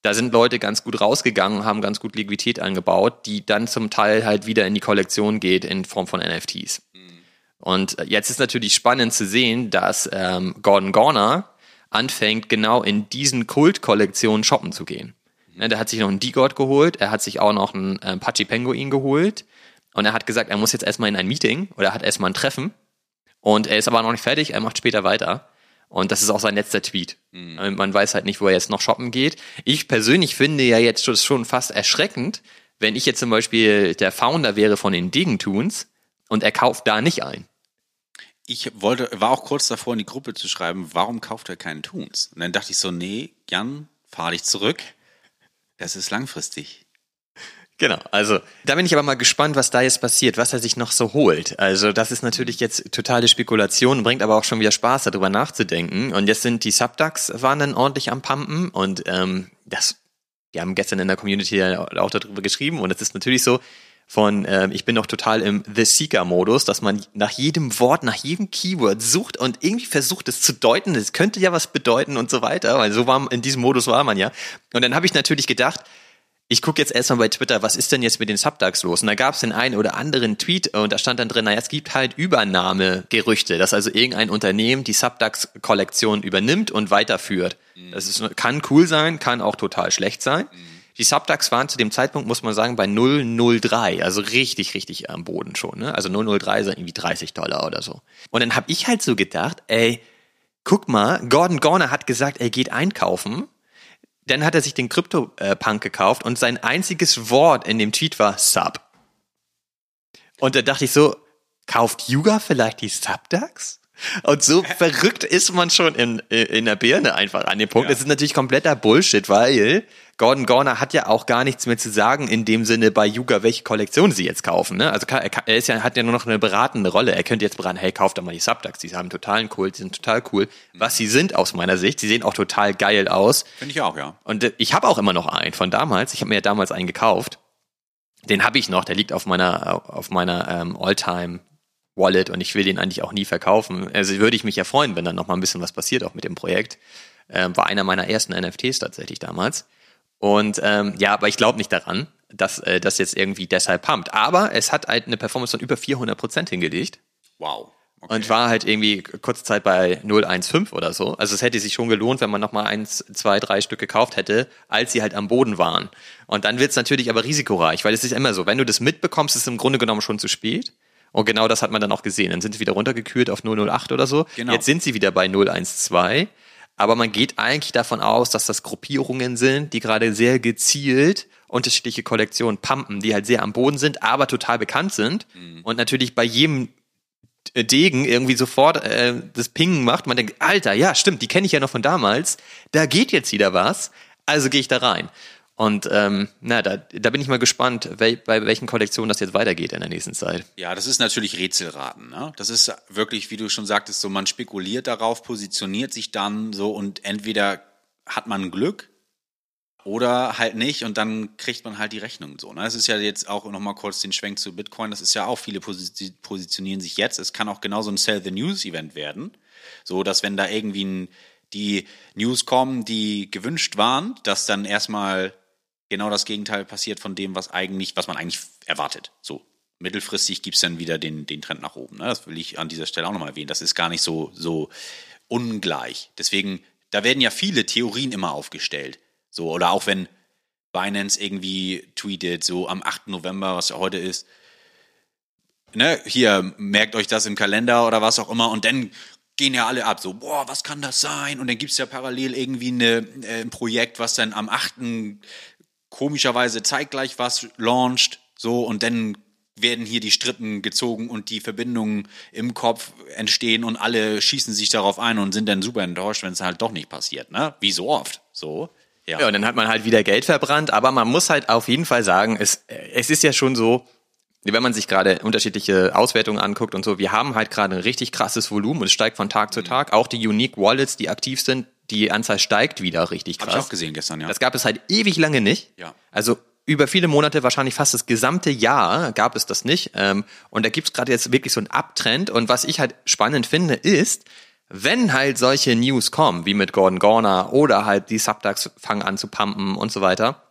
Da sind Leute ganz gut rausgegangen und haben ganz gut Liquidität angebaut, die dann zum Teil halt wieder in die Kollektion geht in Form von NFTs. Mhm. Und jetzt ist natürlich spannend zu sehen, dass ähm, Gordon Gorner anfängt, genau in diesen Kult-Kollektionen shoppen zu gehen. Mhm. Der hat sich noch einen D-God geholt, er hat sich auch noch einen äh, Pachi Penguin geholt und er hat gesagt, er muss jetzt erstmal in ein Meeting oder er hat erstmal ein Treffen und er ist aber noch nicht fertig, er macht später weiter. Und das ist auch sein letzter Tweet. Mhm. Man weiß halt nicht, wo er jetzt noch shoppen geht. Ich persönlich finde ja jetzt schon fast erschreckend, wenn ich jetzt zum Beispiel der Founder wäre von den Degentuns und er kauft da nicht ein. Ich wollte, war auch kurz davor in die Gruppe zu schreiben, warum kauft er keinen Tuns? Und dann dachte ich so, nee, Jan, fahr dich zurück. Das ist langfristig. Genau, also da bin ich aber mal gespannt, was da jetzt passiert, was er sich noch so holt. Also das ist natürlich jetzt totale Spekulation, bringt aber auch schon wieder Spaß, darüber nachzudenken. Und jetzt sind die Subducks waren dann ordentlich am Pumpen und ähm, das, wir haben gestern in der Community auch darüber geschrieben und es ist natürlich so, von ähm, ich bin noch total im The Seeker-Modus, dass man nach jedem Wort, nach jedem Keyword sucht und irgendwie versucht es zu deuten, es könnte ja was bedeuten und so weiter, weil so war in diesem Modus war man ja. Und dann habe ich natürlich gedacht, ich gucke jetzt erstmal bei Twitter, was ist denn jetzt mit den Subducks los? Und da gab es den einen oder anderen Tweet und da stand dann drin, naja, es gibt halt Übernahmegerüchte, dass also irgendein Unternehmen die Subducks-Kollektion übernimmt und weiterführt. Mhm. Das ist, kann cool sein, kann auch total schlecht sein. Mhm. Die Subducks waren zu dem Zeitpunkt, muss man sagen, bei 003, also richtig, richtig am Boden schon. Ne? Also 003 sind irgendwie 30 Dollar oder so. Und dann habe ich halt so gedacht, ey, guck mal, Gordon Gorner hat gesagt, er geht einkaufen dann hat er sich den Crypto-Punk gekauft und sein einziges Wort in dem Tweet war Sub. Und da dachte ich so, kauft Yuga vielleicht die Subducks? Und so [LAUGHS] verrückt ist man schon in, in der Birne einfach an dem Punkt. Ja. Das ist natürlich kompletter Bullshit, weil Gordon Gorner hat ja auch gar nichts mehr zu sagen in dem Sinne bei Yuga, welche Kollektion sie jetzt kaufen. Ne? Also er, er ist ja, hat ja nur noch eine beratende Rolle. Er könnte jetzt beraten, hey, kauft doch mal die Subducks, die haben totalen Kult, die sind total cool. Was sie sind aus meiner Sicht, sie sehen auch total geil aus. Finde ich auch, ja. Und äh, ich habe auch immer noch einen von damals. Ich habe mir ja damals einen gekauft. Den habe ich noch, der liegt auf meiner, auf meiner ähm, Alltime Wallet und ich will den eigentlich auch nie verkaufen. Also würde ich mich ja freuen, wenn dann noch mal ein bisschen was passiert auch mit dem Projekt. Ähm, war einer meiner ersten NFTs tatsächlich damals. Und ähm, ja, aber ich glaube nicht daran, dass äh, das jetzt irgendwie deshalb pumpt. Aber es hat halt eine Performance von über 400 Prozent hingelegt. Wow. Okay. Und war halt irgendwie kurze Zeit bei 0,15 oder so. Also es hätte sich schon gelohnt, wenn man nochmal eins, zwei, drei Stück gekauft hätte, als sie halt am Boden waren. Und dann wird's natürlich aber risikoreich, weil es ist immer so, wenn du das mitbekommst, ist es im Grunde genommen schon zu spät. Und genau das hat man dann auch gesehen. Dann sind sie wieder runtergekühlt auf 008 oder so. Genau. Jetzt sind sie wieder bei 012. Aber man geht eigentlich davon aus, dass das Gruppierungen sind, die gerade sehr gezielt unterschiedliche Kollektionen pumpen, die halt sehr am Boden sind, aber total bekannt sind. Mhm. Und natürlich bei jedem Degen irgendwie sofort äh, das Pingen macht. Man denkt, Alter, ja, stimmt, die kenne ich ja noch von damals. Da geht jetzt wieder was. Also gehe ich da rein. Und ähm, na, da, da bin ich mal gespannt, wel, bei welchen Kollektionen das jetzt weitergeht in der nächsten Zeit. Ja, das ist natürlich Rätselraten. Ne? Das ist wirklich, wie du schon sagtest, so man spekuliert darauf, positioniert sich dann so und entweder hat man Glück oder halt nicht und dann kriegt man halt die Rechnung so. Ne? Das ist ja jetzt auch nochmal kurz den Schwenk zu Bitcoin. Das ist ja auch, viele positionieren sich jetzt. Es kann auch genauso ein Sell the News Event werden. So, dass wenn da irgendwie ein, die News kommen, die gewünscht waren, dass dann erstmal genau das Gegenteil passiert von dem, was eigentlich, was man eigentlich erwartet. So, mittelfristig gibt es dann wieder den, den Trend nach oben. Ne? Das will ich an dieser Stelle auch nochmal erwähnen. Das ist gar nicht so, so ungleich. Deswegen, da werden ja viele Theorien immer aufgestellt. So, oder auch wenn Binance irgendwie tweetet, so am 8. November, was ja heute ist, ne, hier, merkt euch das im Kalender oder was auch immer, und dann gehen ja alle ab, so, boah, was kann das sein? Und dann gibt's ja parallel irgendwie eine, äh, ein Projekt, was dann am 8. komischerweise zeitgleich was launcht, so, und dann werden hier die Strippen gezogen und die Verbindungen im Kopf entstehen und alle schießen sich darauf ein und sind dann super enttäuscht, wenn es halt doch nicht passiert, ne? Wie so oft, so. Ja. ja, und dann hat man halt wieder Geld verbrannt, aber man muss halt auf jeden Fall sagen, es, es ist ja schon so, wenn man sich gerade unterschiedliche Auswertungen anguckt und so, wir haben halt gerade ein richtig krasses Volumen und es steigt von Tag zu mhm. Tag. Auch die Unique Wallets, die aktiv sind, die Anzahl steigt wieder richtig krass. Hab ich auch gesehen gestern, ja. Das gab es halt ewig lange nicht. Ja. Also über viele Monate, wahrscheinlich fast das gesamte Jahr, gab es das nicht. Ähm, und da gibt es gerade jetzt wirklich so einen Abtrend. Und was ich halt spannend finde, ist, wenn halt solche News kommen, wie mit Gordon Gorner oder halt die Subducks fangen an zu pumpen und so weiter,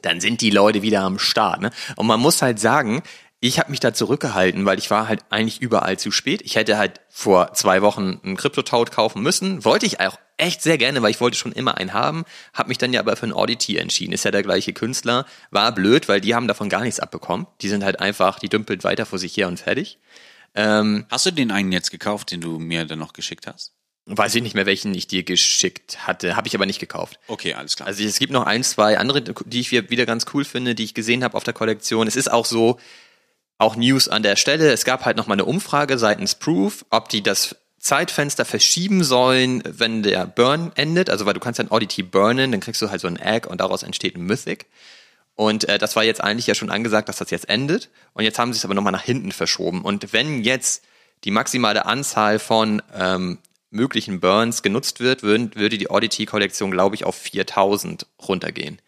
dann sind die Leute wieder am Start. Ne? Und man muss halt sagen, ich habe mich da zurückgehalten, weil ich war halt eigentlich überall zu spät. Ich hätte halt vor zwei Wochen einen Crypto-Toad kaufen müssen. Wollte ich auch echt sehr gerne, weil ich wollte schon immer einen haben. Habe mich dann ja aber für einen Audity entschieden. Ist ja der gleiche Künstler. War blöd, weil die haben davon gar nichts abbekommen. Die sind halt einfach, die dümpeln weiter vor sich her und fertig. Ähm, hast du den einen jetzt gekauft, den du mir dann noch geschickt hast? Weiß ich nicht mehr, welchen ich dir geschickt hatte. Habe ich aber nicht gekauft. Okay, alles klar. Also es gibt noch ein, zwei andere, die ich wieder ganz cool finde, die ich gesehen habe auf der Kollektion. Es ist auch so, auch News an der Stelle. Es gab halt noch mal eine Umfrage seitens Proof, ob die das Zeitfenster verschieben sollen, wenn der Burn endet. Also weil du kannst ja ein Oddity burnen, dann kriegst du halt so ein Egg und daraus entsteht ein Mythic. Und äh, das war jetzt eigentlich ja schon angesagt, dass das jetzt endet. Und jetzt haben sie es aber nochmal nach hinten verschoben. Und wenn jetzt die maximale Anzahl von ähm, möglichen Burns genutzt wird, würden, würde die Oddity-Kollektion, glaube ich, auf 4000 runtergehen.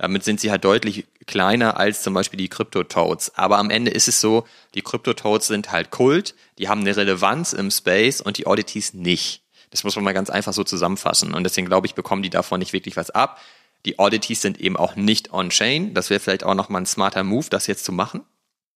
Damit sind sie halt deutlich kleiner als zum Beispiel die Crypto-Toads. Aber am Ende ist es so, die Crypto-Toads sind halt Kult, die haben eine Relevanz im Space und die Oddities nicht. Das muss man mal ganz einfach so zusammenfassen. Und deswegen glaube ich, bekommen die davon nicht wirklich was ab. Die Oddities sind eben auch nicht on-chain. Das wäre vielleicht auch nochmal ein smarter Move, das jetzt zu machen.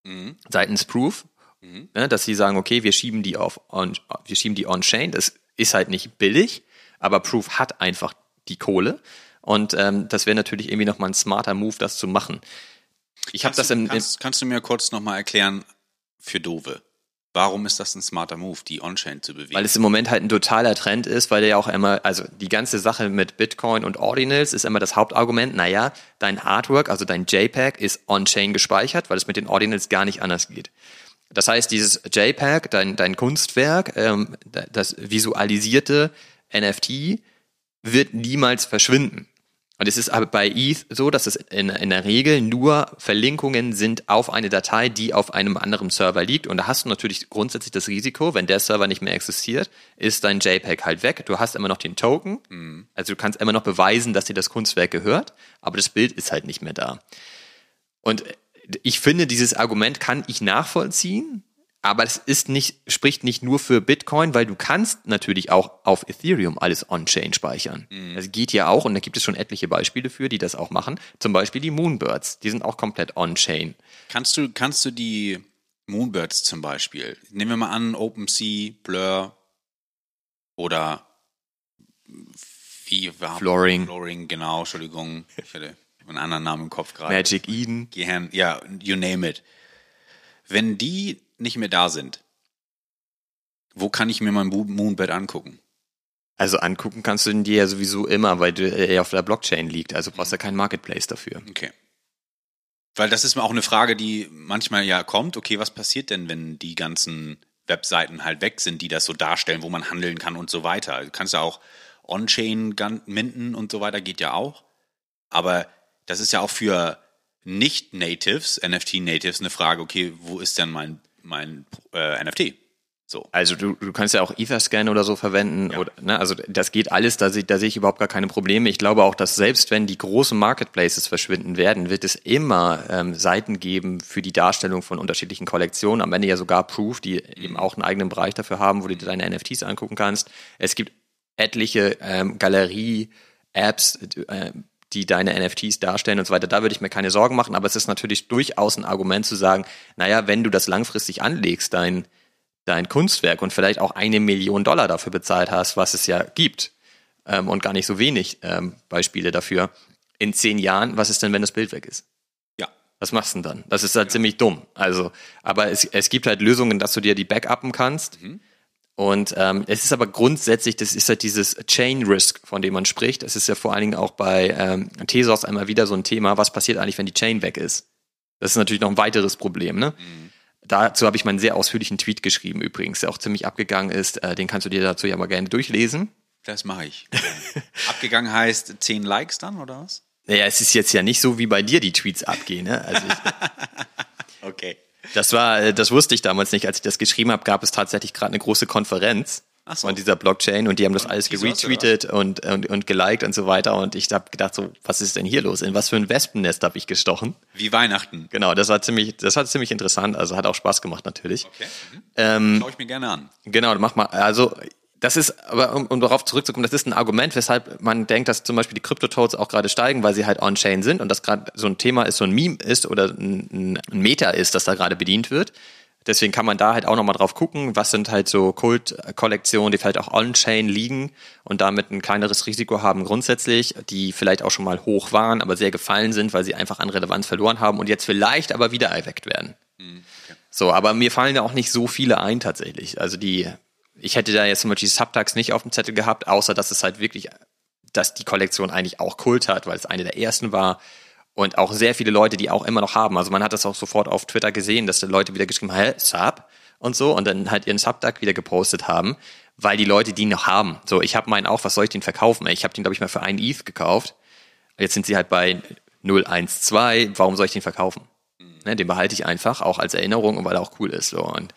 Mhm. Seitens Proof. Mhm. Ne, dass sie sagen, okay, wir schieben die auf on, wir schieben die on-chain. Das ist halt nicht billig, aber Proof hat einfach die Kohle. Und ähm, das wäre natürlich irgendwie nochmal ein smarter Move, das zu machen. Ich habe das im, kannst, kannst du mir kurz nochmal erklären für Dove? Warum ist das ein smarter Move, die On-Chain zu bewegen? Weil es im Moment halt ein totaler Trend ist, weil der ja auch immer, also die ganze Sache mit Bitcoin und Ordinals ist immer das Hauptargument, naja, dein Artwork, also dein JPEG ist On-Chain gespeichert, weil es mit den Ordinals gar nicht anders geht. Das heißt, dieses JPEG, dein, dein Kunstwerk, ähm, das visualisierte NFT, wird niemals verschwinden. Und es ist aber bei ETH so, dass es in, in, der Regel nur Verlinkungen sind auf eine Datei, die auf einem anderen Server liegt. Und da hast du natürlich grundsätzlich das Risiko, wenn der Server nicht mehr existiert, ist dein JPEG halt weg. Du hast immer noch den Token. Mhm. Also du kannst immer noch beweisen, dass dir das Kunstwerk gehört, aber das Bild ist halt nicht mehr da. Und ich finde, dieses Argument kann ich nachvollziehen, aber es ist nicht, spricht nicht nur für Bitcoin, weil du kannst natürlich auch auf Ethereum alles on-chain speichern. Mhm. Das geht ja auch und da gibt es schon etliche Beispiele für, die das auch machen. Zum Beispiel die Moonbirds, die sind auch komplett on-chain. Kannst du, kannst du die Moonbirds zum Beispiel, nehmen wir mal an, OpenSea, Blur oder wie war Flooring. Flooring, genau, Entschuldigung. Ich hatte einen anderen Namen im Kopf gerade. Magic Eden. Gehirn, ja, you name it. Wenn die nicht mehr da sind, wo kann ich mir mein Moonbed angucken? Also angucken kannst du ihn dir ja sowieso immer, weil er auf der Blockchain liegt. Also brauchst du keinen Marketplace dafür. Okay. Weil das ist auch eine Frage, die manchmal ja kommt. Okay, was passiert denn, wenn die ganzen Webseiten halt weg sind, die das so darstellen, wo man handeln kann und so weiter? Du kannst ja auch On-Chain minden und so weiter, geht ja auch. Aber das ist ja auch für Nicht-Natives, NFT-Natives, eine Frage, okay, wo ist denn mein mein äh, NFT. So. Also du, du kannst ja auch Etherscan oder so verwenden. Ja. Oder, ne? Also das geht alles, da, da sehe ich überhaupt gar keine Probleme. Ich glaube auch, dass selbst wenn die großen Marketplaces verschwinden werden, wird es immer ähm, Seiten geben für die Darstellung von unterschiedlichen Kollektionen. Am Ende ja sogar Proof, die mhm. eben auch einen eigenen Bereich dafür haben, wo du dir deine NFTs angucken kannst. Es gibt etliche ähm, Galerie-Apps, äh, die deine NFTs darstellen und so weiter. Da würde ich mir keine Sorgen machen, aber es ist natürlich durchaus ein Argument zu sagen, naja, wenn du das langfristig anlegst, dein, dein Kunstwerk und vielleicht auch eine Million Dollar dafür bezahlt hast, was es ja gibt, ähm, und gar nicht so wenig ähm, Beispiele dafür, in zehn Jahren, was ist denn, wenn das Bild weg ist? Ja. Was machst du denn dann? Das ist halt ja. ziemlich dumm. Also, aber es, es gibt halt Lösungen, dass du dir die backuppen kannst. Mhm. Und ähm, es ist aber grundsätzlich, das ist halt dieses Chain Risk, von dem man spricht. Es ist ja vor allen Dingen auch bei ähm, Tesos einmal wieder so ein Thema, was passiert eigentlich, wenn die Chain weg ist. Das ist natürlich noch ein weiteres Problem. Ne? Mhm. Dazu habe ich meinen sehr ausführlichen Tweet geschrieben übrigens, der auch ziemlich abgegangen ist. Äh, den kannst du dir dazu ja mal gerne durchlesen. Das mache ich. abgegangen heißt 10 Likes dann, oder was? Naja, es ist jetzt ja nicht so wie bei dir die Tweets abgehen. Ne? Also ich, [LAUGHS] okay. Das war, äh, das wusste ich damals nicht. Als ich das geschrieben habe, gab es tatsächlich gerade eine große Konferenz so. von dieser Blockchain und die haben das alles geretweetet und, und, und geliked und so weiter. Und ich habe gedacht, so, was ist denn hier los? In was für ein Wespennest habe ich gestochen? Wie Weihnachten. Genau, das war ziemlich, das war ziemlich interessant. Also hat auch Spaß gemacht natürlich. Okay. Mhm. Ähm, Schau ich mir gerne an. Genau, mach mal. Also das ist, aber um, um darauf zurückzukommen, das ist ein Argument, weshalb man denkt, dass zum Beispiel die Kryptotoads auch gerade steigen, weil sie halt on-chain sind und das gerade so ein Thema ist, so ein Meme ist oder ein, ein Meta ist, das da gerade bedient wird. Deswegen kann man da halt auch nochmal drauf gucken, was sind halt so Kult-Kollektionen, die vielleicht auch on-chain liegen und damit ein kleineres Risiko haben grundsätzlich, die vielleicht auch schon mal hoch waren, aber sehr gefallen sind, weil sie einfach an Relevanz verloren haben und jetzt vielleicht aber wieder erweckt werden. Mhm, okay. So, aber mir fallen da auch nicht so viele ein tatsächlich. Also die ich hätte da jetzt zum Beispiel Subtags nicht auf dem Zettel gehabt, außer dass es halt wirklich, dass die Kollektion eigentlich auch Kult hat, weil es eine der ersten war und auch sehr viele Leute, die auch immer noch haben. Also man hat das auch sofort auf Twitter gesehen, dass die Leute wieder geschrieben haben, hä, Sub und so und dann halt ihren Subtag wieder gepostet haben, weil die Leute die noch haben. So, ich habe meinen auch, was soll ich den verkaufen? Ich habe den glaube ich mal für einen ETH gekauft. Jetzt sind sie halt bei 012, warum soll ich den verkaufen? Ne, den behalte ich einfach, auch als Erinnerung und weil er auch cool ist. So. Und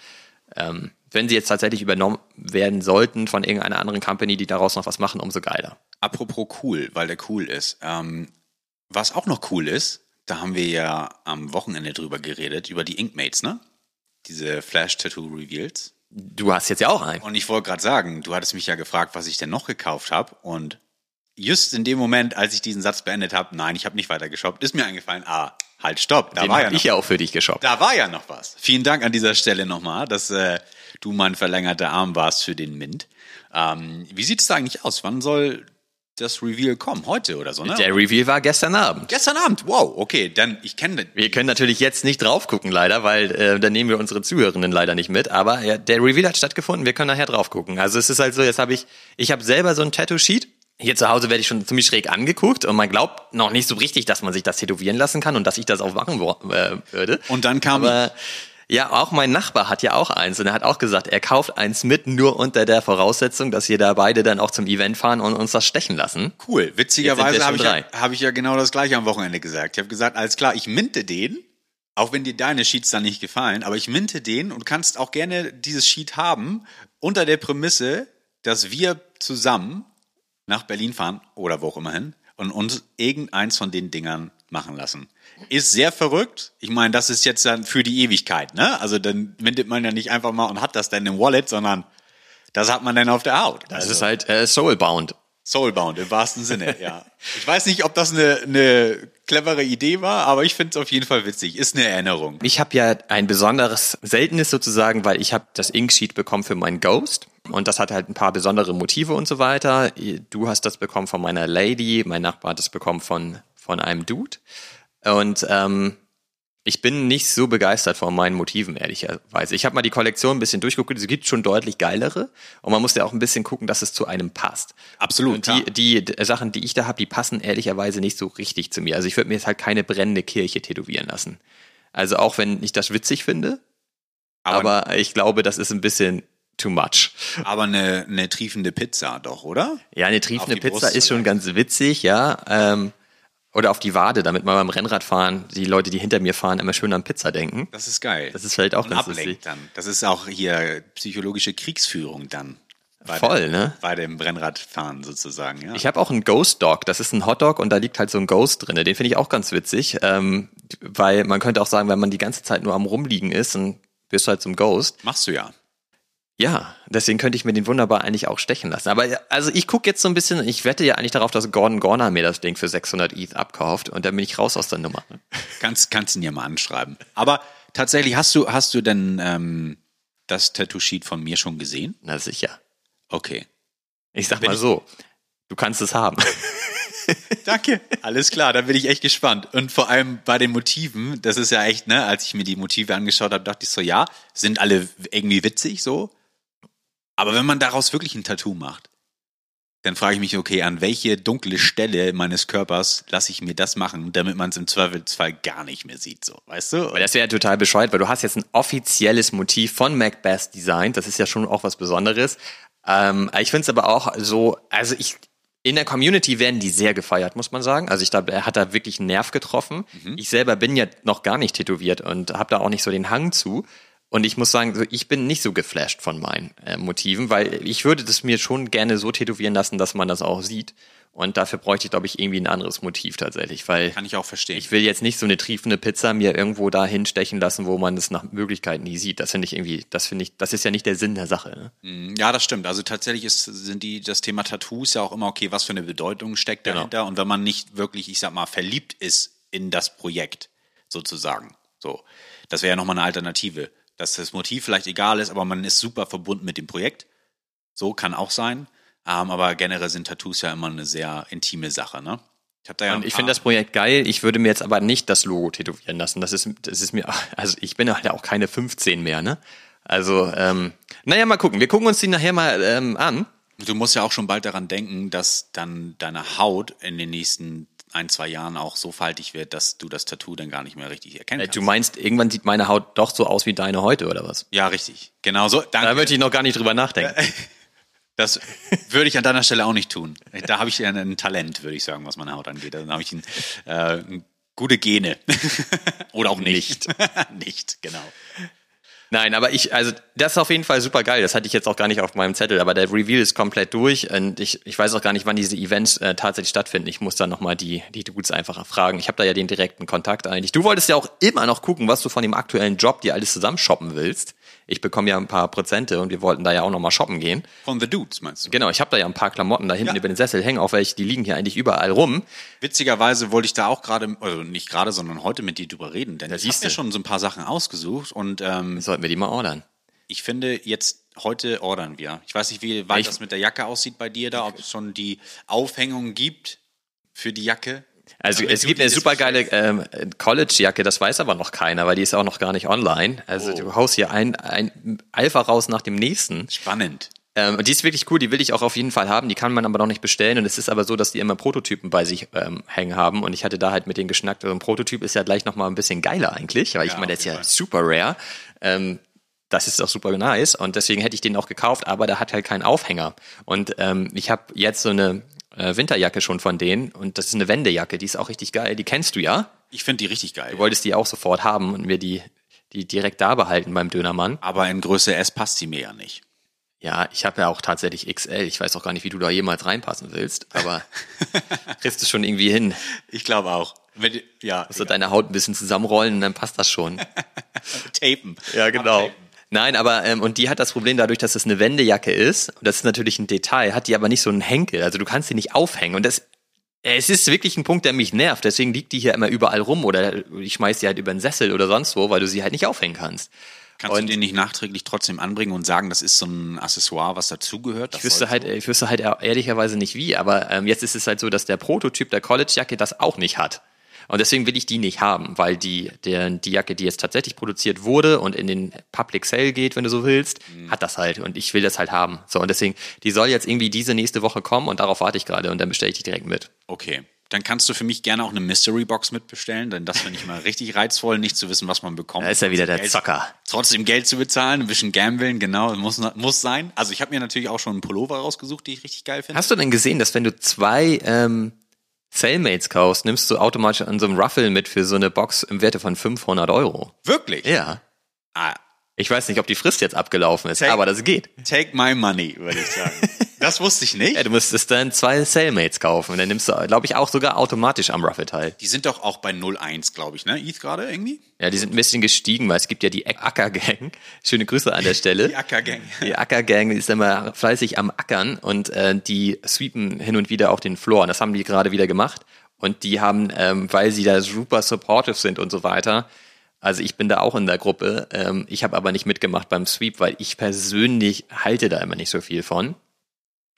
ähm, wenn sie jetzt tatsächlich übernommen werden sollten von irgendeiner anderen Company, die daraus noch was machen, umso geiler. Apropos cool, weil der cool ist. Ähm, was auch noch cool ist, da haben wir ja am Wochenende drüber geredet, über die Inkmates, ne? Diese Flash-Tattoo-Reveals. Du hast jetzt ja auch einen. Und ich wollte gerade sagen, du hattest mich ja gefragt, was ich denn noch gekauft habe. Und just in dem Moment, als ich diesen Satz beendet habe, nein, ich habe nicht weiter geshoppt, ist mir eingefallen, ah, halt, stopp. Da Den war ja noch, ich ja auch für dich geshoppt. Da war ja noch was. Vielen Dank an dieser Stelle nochmal, dass äh, du mein verlängerter Arm warst für den Mint. Ähm, wie sieht es da eigentlich aus? Wann soll das Reveal kommen? Heute oder so, ne? Der Reveal war gestern Abend. Gestern Abend, wow, okay, dann ich kenne den. Wir können natürlich jetzt nicht drauf gucken, leider, weil äh, dann nehmen wir unsere Zuhörenden leider nicht mit. Aber ja, der Reveal hat stattgefunden, wir können nachher drauf gucken. Also es ist halt so, jetzt habe ich, ich habe selber so ein Tattoo-Sheet. Hier zu Hause werde ich schon ziemlich schräg angeguckt und man glaubt noch nicht so richtig, dass man sich das tätowieren lassen kann und dass ich das auch machen äh, würde. Und dann kam Aber, ja, auch mein Nachbar hat ja auch eins und er hat auch gesagt, er kauft eins mit, nur unter der Voraussetzung, dass wir da beide dann auch zum Event fahren und uns das stechen lassen. Cool. Witzigerweise habe ich, ja, hab ich ja genau das gleiche am Wochenende gesagt. Ich habe gesagt, alles klar, ich minte den, auch wenn dir deine Sheets dann nicht gefallen, aber ich minte den und kannst auch gerne dieses Sheet haben, unter der Prämisse, dass wir zusammen nach Berlin fahren oder wo auch immer hin und uns irgendeins von den Dingern machen lassen. Ist sehr verrückt. Ich meine, das ist jetzt dann für die Ewigkeit, ne? Also dann windet man ja nicht einfach mal und hat das dann im Wallet, sondern das hat man dann auf der Haut. Das also. ist halt äh, Soulbound. Soulbound im wahrsten Sinne, [LAUGHS] ja. Ich weiß nicht, ob das eine, eine clevere Idee war, aber ich finde es auf jeden Fall witzig. Ist eine Erinnerung. Ich habe ja ein besonderes Seltenes sozusagen, weil ich habe das Inksheet bekommen für meinen Ghost. Und das hat halt ein paar besondere Motive und so weiter. Du hast das bekommen von meiner Lady, mein Nachbar hat das bekommen von, von einem Dude. Und ähm, ich bin nicht so begeistert von meinen Motiven, ehrlicherweise. Ich habe mal die Kollektion ein bisschen durchgeguckt, es gibt schon deutlich geilere und man muss ja auch ein bisschen gucken, dass es zu einem passt. Absolut. Und die, die Sachen, die ich da habe, die passen ehrlicherweise nicht so richtig zu mir. Also ich würde mir jetzt halt keine brennende Kirche tätowieren lassen. Also auch wenn ich das witzig finde, aber, aber ich glaube, das ist ein bisschen too much. Aber eine, eine triefende Pizza doch, oder? Ja, eine triefende Pizza Brust, ist schon ganz witzig, ja. Ähm, oder auf die Wade, damit man beim Rennradfahren die Leute, die hinter mir fahren, immer schön an Pizza denken. Das ist geil. Das ist vielleicht auch Und ganz lustig. dann. Das ist auch hier psychologische Kriegsführung dann. Bei Voll, dem, ne? Bei dem Rennradfahren sozusagen, ja. Ich habe auch einen Ghost Dog. Das ist ein Hotdog und da liegt halt so ein Ghost drinne. Den finde ich auch ganz witzig, ähm, weil man könnte auch sagen, wenn man die ganze Zeit nur am rumliegen ist, dann wirst du halt zum Ghost. Machst du ja. Ja, deswegen könnte ich mir den wunderbar eigentlich auch stechen lassen. Aber also ich gucke jetzt so ein bisschen, ich wette ja eigentlich darauf, dass Gordon Gorner mir das Ding für 600 ETH abkauft und dann bin ich raus aus der Nummer. Kannst, kannst ihn ja mal anschreiben. Aber tatsächlich, hast du, hast du denn ähm, das Tattoo-Sheet von mir schon gesehen? Na sicher. Okay. Ich sag bin mal so, du kannst es haben. [LAUGHS] Danke. Alles klar, da bin ich echt gespannt. Und vor allem bei den Motiven, das ist ja echt, ne, als ich mir die Motive angeschaut habe, dachte ich so, ja, sind alle irgendwie witzig so. Aber wenn man daraus wirklich ein Tattoo macht, dann frage ich mich, okay, an welche dunkle Stelle meines Körpers lasse ich mir das machen, damit man es im Zweifelsfall gar nicht mehr sieht, so, weißt du? Weil das wäre ja total bescheuert, weil du hast jetzt ein offizielles Motiv von Macbeth designt. Das ist ja schon auch was Besonderes. Ähm, ich finde es aber auch so, also ich, in der Community werden die sehr gefeiert, muss man sagen. Also ich glaube, er hat da wirklich einen Nerv getroffen. Ich selber bin ja noch gar nicht tätowiert und habe da auch nicht so den Hang zu. Und ich muss sagen, ich bin nicht so geflasht von meinen äh, Motiven, weil ich würde das mir schon gerne so tätowieren lassen, dass man das auch sieht. Und dafür bräuchte ich, glaube ich, irgendwie ein anderes Motiv tatsächlich, weil Kann ich auch verstehen. ich will jetzt nicht so eine triefende Pizza mir irgendwo da hinstechen lassen, wo man es nach Möglichkeit nie sieht. Das finde ich irgendwie, das finde ich, das ist ja nicht der Sinn der Sache. Ne? Ja, das stimmt. Also tatsächlich ist, sind die, das Thema Tattoos ja auch immer, okay, was für eine Bedeutung steckt Genau. dahinter. Und wenn man nicht wirklich, ich sag mal, verliebt ist in das Projekt, sozusagen. So. Das wäre ja nochmal eine Alternative. Dass das Motiv vielleicht egal ist, aber man ist super verbunden mit dem Projekt. So kann auch sein. Ähm, aber generell sind Tattoos ja immer eine sehr intime Sache, ne? Ich da ja Und ich finde das Projekt geil. Ich würde mir jetzt aber nicht das Logo tätowieren lassen. Das ist, das ist mir, also ich bin halt auch keine 15 mehr, ne? Also, ähm, naja, mal gucken. Wir gucken uns die nachher mal ähm, an. Du musst ja auch schon bald daran denken, dass dann deine Haut in den nächsten ein, zwei Jahren auch so faltig wird, dass du das Tattoo dann gar nicht mehr richtig erkennen Äh, kannst. Du meinst, irgendwann sieht meine Haut doch so aus wie deine heute, oder was? ja, richtig. Genau so. Da Danke. möchte ich noch gar nicht drüber nachdenken. Das würde ich an deiner Stelle auch nicht tun. Da habe ich ja ein Talent, würde ich sagen, was meine Haut angeht. Dann habe ich ein, äh, gute Gene. [LAUGHS] Oder auch nicht. nicht, [LAUGHS] genau. Nein, aber ich, also das ist auf jeden Fall super geil. Das hatte ich jetzt auch gar nicht auf meinem Zettel, aber der Reveal ist komplett durch und ich, ich weiß auch gar nicht, wann diese Events äh, tatsächlich stattfinden. Ich muss dann nochmal die, die Dudes einfach fragen. Ich habe da ja den direkten Kontakt eigentlich. Du wolltest ja auch immer noch gucken, was du von dem aktuellen Job dir alles zusammen shoppen willst. Ich bekomme ja ein paar Prozente und wir wollten da ja auch nochmal shoppen gehen. Von The Dudes, meinst du? Genau, ich habe da ja ein paar Klamotten da hinten Ja. über den Sessel hängen, auf welche die liegen hier eigentlich überall rum. Witzigerweise wollte ich da auch gerade, also nicht gerade, sondern heute mit dir drüber reden, denn ich habe du. schon so ein paar Sachen ausgesucht und ähm, Sollten wir die mal ordern. ich finde, jetzt heute ordern wir. Ich weiß nicht, wie weit Ich- das mit der Jacke aussieht bei dir da, ob es schon die Aufhängung gibt für die Jacke. Also Damit es gibt eine super geile ähm, College-Jacke, das weiß aber noch keiner, weil die ist auch noch gar nicht online. Also Oh. du haust hier ein, ein Alpha raus nach dem nächsten. Spannend. Ähm, und die ist wirklich cool, die will ich auch auf jeden Fall haben. Die kann man aber noch nicht bestellen. Und es ist aber so, dass die immer Prototypen bei sich ähm, hängen haben. Und ich hatte da halt mit denen geschnackt. Also ein Prototyp ist ja gleich nochmal ein bisschen geiler eigentlich, weil ich Ja, meine, der ist ja Fall. super rare. Ähm, das ist auch super nice und deswegen hätte ich den auch gekauft, aber der hat halt keinen Aufhänger. Und ähm, ich habe jetzt so eine äh, Winterjacke schon von denen und das ist eine Wendejacke, die ist auch richtig geil. Die kennst du ja. Ich finde die richtig geil. Du wolltest die auch sofort haben und mir die, die direkt da behalten beim Dönermann. Aber in Größe S passt sie mir ja nicht. Ja, ich habe ja auch tatsächlich XL. Ich weiß auch gar nicht, wie du da jemals reinpassen willst, aber [LAUGHS] kriegst du schon irgendwie hin. Ich glaube auch. Wenn, ja, Musst du deine Haut ein bisschen zusammenrollen und dann passt das schon. [LAUGHS] tapen. Ja, genau. Abtapen. Nein, aber ähm, und die hat das Problem dadurch, dass es eine Wendejacke ist, und das ist natürlich ein Detail, hat die aber nicht so einen Henkel. Also du kannst die nicht aufhängen. Und das äh, es ist wirklich ein Punkt, der mich nervt. Deswegen liegt die hier immer überall rum oder ich schmeiß die halt über den Sessel oder sonst wo, weil du sie halt nicht aufhängen kannst. Kannst Und- du den nicht nachträglich trotzdem anbringen und sagen, das ist so ein Accessoire, was dazugehört? Ich wüsste halt, ich wüsste halt ehrlicherweise nicht wie, aber ähm, jetzt ist es halt so, dass der Prototyp der College-Jacke das auch nicht hat. Und deswegen will ich die nicht haben, weil die, der, die Jacke, die jetzt tatsächlich produziert wurde und in den Public Sale geht, wenn du so willst, hat das halt. Und ich will das halt haben. So, und deswegen, die soll jetzt irgendwie diese nächste Woche kommen und darauf warte ich gerade und dann bestelle ich die direkt mit. Okay. Dann kannst du für mich gerne auch eine Mystery Box mitbestellen, denn das finde ich mal richtig reizvoll, nicht zu wissen, was man bekommt. Da ist ja wieder der Geld- Zocker. Trotzdem Geld zu bezahlen, ein bisschen gambeln, genau, muss, muss sein. Also ich habe mir natürlich auch schon einen Pullover rausgesucht, die ich richtig geil finde. Hast du denn gesehen, dass wenn du zwei ähm, Cellmates kaufst, nimmst du automatisch an so einem Ruffle mit für so eine Box im Werte von 500 Euro? Wirklich? Ja. Ah, Ich weiß nicht, ob die Frist jetzt abgelaufen ist, Take- aber das geht. take my money, würde ich sagen. [LAUGHS] das wusste ich nicht. Ja, du müsstest dann zwei Cellmates kaufen und dann nimmst du, glaube ich, auch sogar automatisch am Ruffle teil. Die sind doch auch bei 01, glaube ich, ne? ETH gerade irgendwie? Ja, die sind ein bisschen gestiegen, weil es gibt ja die Acker-Gang. Schöne Grüße an der Stelle. Die Ackergang. Die Acker-Gang ist immer fleißig am Ackern und äh, die sweepen hin und wieder auch den Floor. Und das haben die gerade wieder gemacht. Und die haben, ähm, weil sie da super supportive sind und so weiter, also ich bin da auch in der Gruppe, ähm, ich habe aber nicht mitgemacht beim Sweep, weil ich persönlich halte da immer nicht so viel von.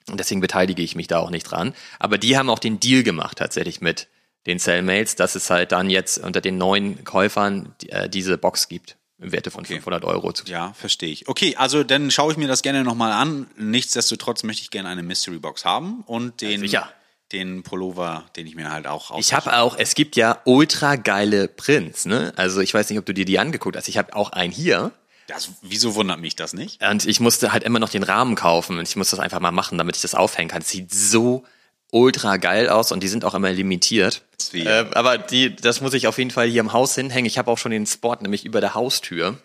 Und deswegen beteilige ich mich da auch nicht dran. Aber die haben auch den Deal gemacht tatsächlich mit den Cellmates, dass es halt dann jetzt unter den neuen Käufern äh, diese Box gibt im Werte von Okay. 500 Euro zu Ja, verstehe ich. Okay, also dann schaue ich mir das gerne nochmal an. Nichtsdestotrotz möchte ich gerne eine Mystery Box haben und den, sicher. Den Pullover, den ich mir halt auch Ich habe auch, es gibt ja ultra geile Prints, ne? Also ich weiß nicht, ob du dir die angeguckt hast. Ich habe auch einen hier. Das, wieso wundert mich das nicht? Und ich musste halt immer noch den Rahmen kaufen und ich muss das einfach mal machen, damit ich das aufhängen kann. Es sieht so ultra geil aus und die sind auch immer limitiert. Äh, aber die, das muss ich auf jeden Fall hier im Haus hinhängen. Ich habe auch schon den Spot, nämlich über der Haustür.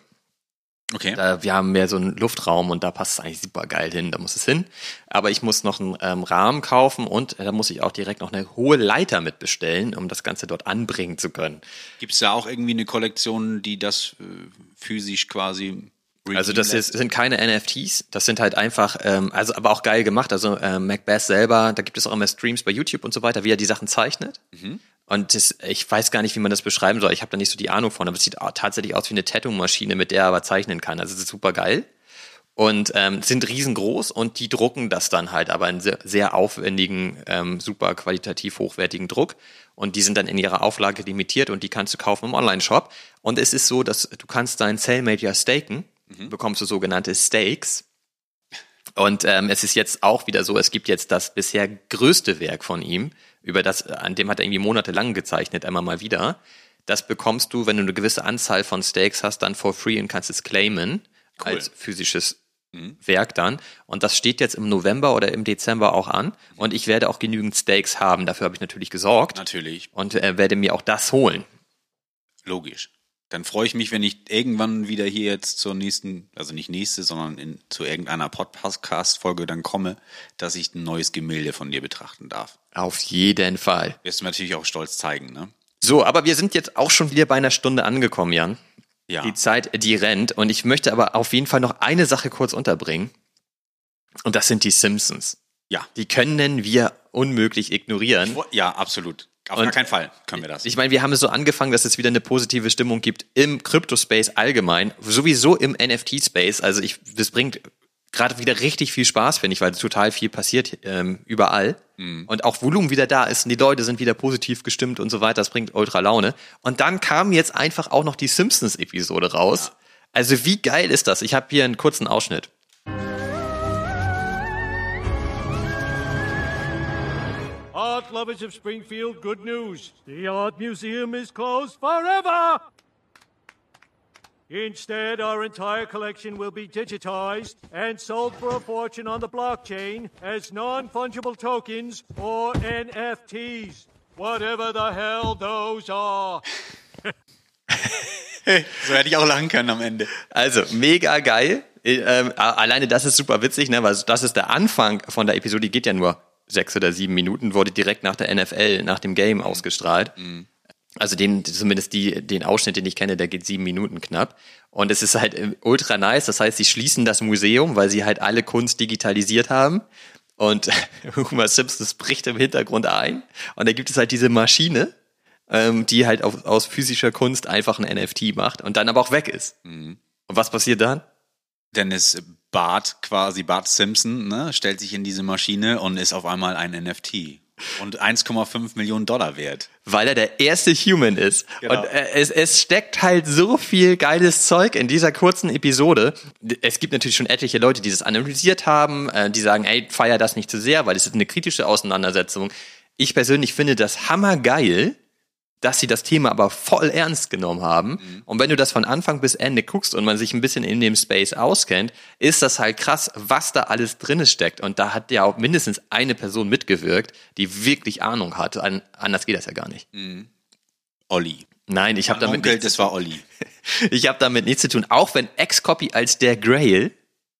Okay. Da, wir haben mehr so einen Luftraum und da passt es eigentlich super geil hin. Da muss es hin. Aber ich muss noch einen ähm, Rahmen kaufen und äh, da muss ich auch direkt noch eine hohe Leiter mit bestellen, um das Ganze dort anbringen zu können. Gibt es da auch irgendwie eine Kollektion, die das äh, physisch quasi Also das ist, sind keine NFTs, das sind halt einfach, ähm, also aber auch geil gemacht. Also ähm, Macbeth selber, da gibt es auch immer Streams bei YouTube und so weiter, wie er die Sachen zeichnet. Und das, ich weiß gar nicht, wie man das beschreiben soll. Ich habe da nicht so die Ahnung von, aber es sieht tatsächlich aus wie eine Tattoo-Maschine, mit der er aber zeichnen kann. Also es ist super geil. Und ähm, sind riesengroß und die drucken das dann halt aber in sehr, sehr aufwendigen, ähm, super qualitativ hochwertigen Druck. Und die sind dann in ihrer Auflage limitiert und die kannst du kaufen im Online-Shop. Und es ist so, dass du kannst dein Cellmate ja staken, bekommst du sogenannte Stakes. Und ähm, es ist jetzt auch wieder so, es gibt jetzt das bisher größte Werk von ihm, über das, an dem hat er irgendwie monatelang gezeichnet, einmal mal wieder. Das bekommst du, wenn du eine gewisse Anzahl von Stakes hast, dann for free und kannst es claimen Cool. als physisches Werk dann. Und das steht jetzt im November oder im Dezember auch an. Und ich werde auch genügend Stakes haben. Dafür habe ich natürlich gesorgt Natürlich, und äh, werde mir auch das holen. logisch. Dann freue ich mich, wenn ich irgendwann wieder hier jetzt zur nächsten, also nicht nächste, sondern in, zu irgendeiner Podcast-Folge dann komme, dass ich ein neues Gemälde von dir betrachten darf. Auf jeden Fall. Wirst du natürlich auch stolz zeigen, ne? So, aber wir sind jetzt auch schon wieder bei einer Stunde angekommen, Jan. Ja. Die Zeit, die rennt. Und ich möchte aber auf jeden Fall noch eine Sache kurz unterbringen. Und das sind die Simpsons. Ja. Die können wir unmöglich ignorieren. Ja, absolut. Auf Und gar keinen Fall können wir das. Ich meine, wir haben es so angefangen, dass es wieder eine positive Stimmung gibt im Crypto-Space allgemein, sowieso im NFT-Space. Also ich, das bringt gerade wieder richtig viel Spaß, finde ich, weil total viel passiert ähm, überall. Und auch Volumen wieder da ist und die Leute sind wieder positiv gestimmt und so weiter. Das bringt ultra Laune. Und dann kam jetzt einfach auch noch die Simpsons-Episode raus. Also wie geil ist das? Ich habe hier einen kurzen Ausschnitt. Art lovers of Springfield, good news. The Art Museum is closed forever! Instead, our entire collection will be digitized and sold for a fortune on the blockchain as non fungible tokens or NFTs. Whatever the hell those are. [LAUGHS] so hätte ich auch lachen können am Ende. Also, mega geil. Ähm, alleine das ist super witzig, ne? weil das ist der Anfang von der Episode, die geht ja nur sechs oder sieben Minuten, wurde direkt nach der NFL, nach dem Game ausgestrahlt. Also den, zumindest die, den Ausschnitt, den ich kenne, der geht sieben Minuten knapp. Und es ist halt äh, ultra nice. Das heißt, sie schließen das Museum, weil sie halt alle Kunst digitalisiert haben. Und [LAUGHS] Homer Simpson bricht im Hintergrund ein. Und da gibt es halt diese Maschine, ähm, die halt auf, aus physischer Kunst einfach ein NFT macht und dann aber auch weg ist. Und was passiert dann? Dennis Bart, quasi Bart Simpson, ne, stellt sich in diese Maschine und ist auf einmal ein NFT. Und 1,5 Millionen Dollar wert. Weil er der erste Human ist. Genau. Und äh, es, es steckt halt so viel geiles Zeug in dieser kurzen Episode. Es gibt natürlich schon etliche Leute, die das analysiert haben, äh, die sagen, ey, feier das nicht zu sehr, weil es ist eine kritische Auseinandersetzung. Ich persönlich finde das hammergeil, dass sie das Thema aber voll ernst genommen haben. Und wenn du das von Anfang bis Ende guckst und man sich ein bisschen in dem Space auskennt, ist das halt krass, was da alles drinne steckt. Und da hat ja auch mindestens eine Person mitgewirkt, die wirklich Ahnung hat. An, anders geht das ja gar nicht. Olli. Nein, ich habe damit, Onkel, nichts, das war Olli. [LAUGHS] ich hab damit nichts zu tun. Auch wenn X-Copy als der Grail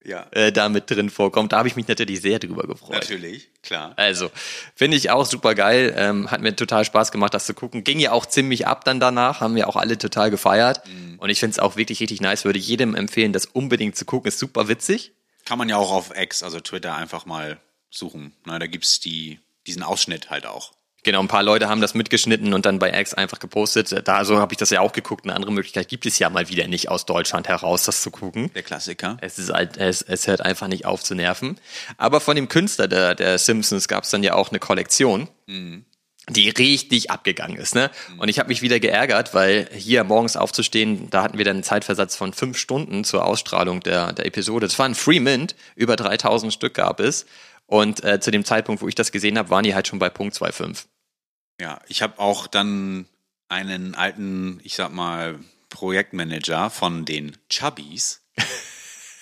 Ja. äh, da mit drin vorkommt, da habe ich mich natürlich sehr drüber gefreut. Natürlich, klar. Also, finde ich auch super geil. Ähm, hat mir total Spaß gemacht, das zu gucken. Ging ja auch ziemlich ab dann danach, haben wir auch alle total gefeiert. Und ich finde es auch wirklich richtig nice. Würde jedem empfehlen, das unbedingt zu gucken. Ist super witzig. Kann man ja auch auf X, also Twitter, einfach mal suchen. Na, da gibt's die, diesen Ausschnitt halt auch. Genau, ein paar Leute haben das mitgeschnitten und dann bei X einfach gepostet. Da so habe ich das ja auch geguckt. Eine andere Möglichkeit gibt es ja mal wieder nicht aus Deutschland heraus, das zu gucken. Der Klassiker. Es ist halt, es, es hört einfach nicht auf zu nerven. Aber von dem Künstler der, der Simpsons gab es dann ja auch eine Kollektion. die richtig abgegangen ist. Ne? Und ich habe mich wieder geärgert, weil hier morgens aufzustehen, da hatten wir dann einen Zeitversatz von fünf Stunden zur Ausstrahlung der, der Episode. Das war ein Free Mint, über 3000 Stück gab es. Und äh, zu dem Zeitpunkt, wo ich das gesehen habe, waren die halt schon bei Punkt 2,5. Ja, ich habe auch dann einen alten, ich sag mal, Projektmanager von den Chubbies. [LAUGHS]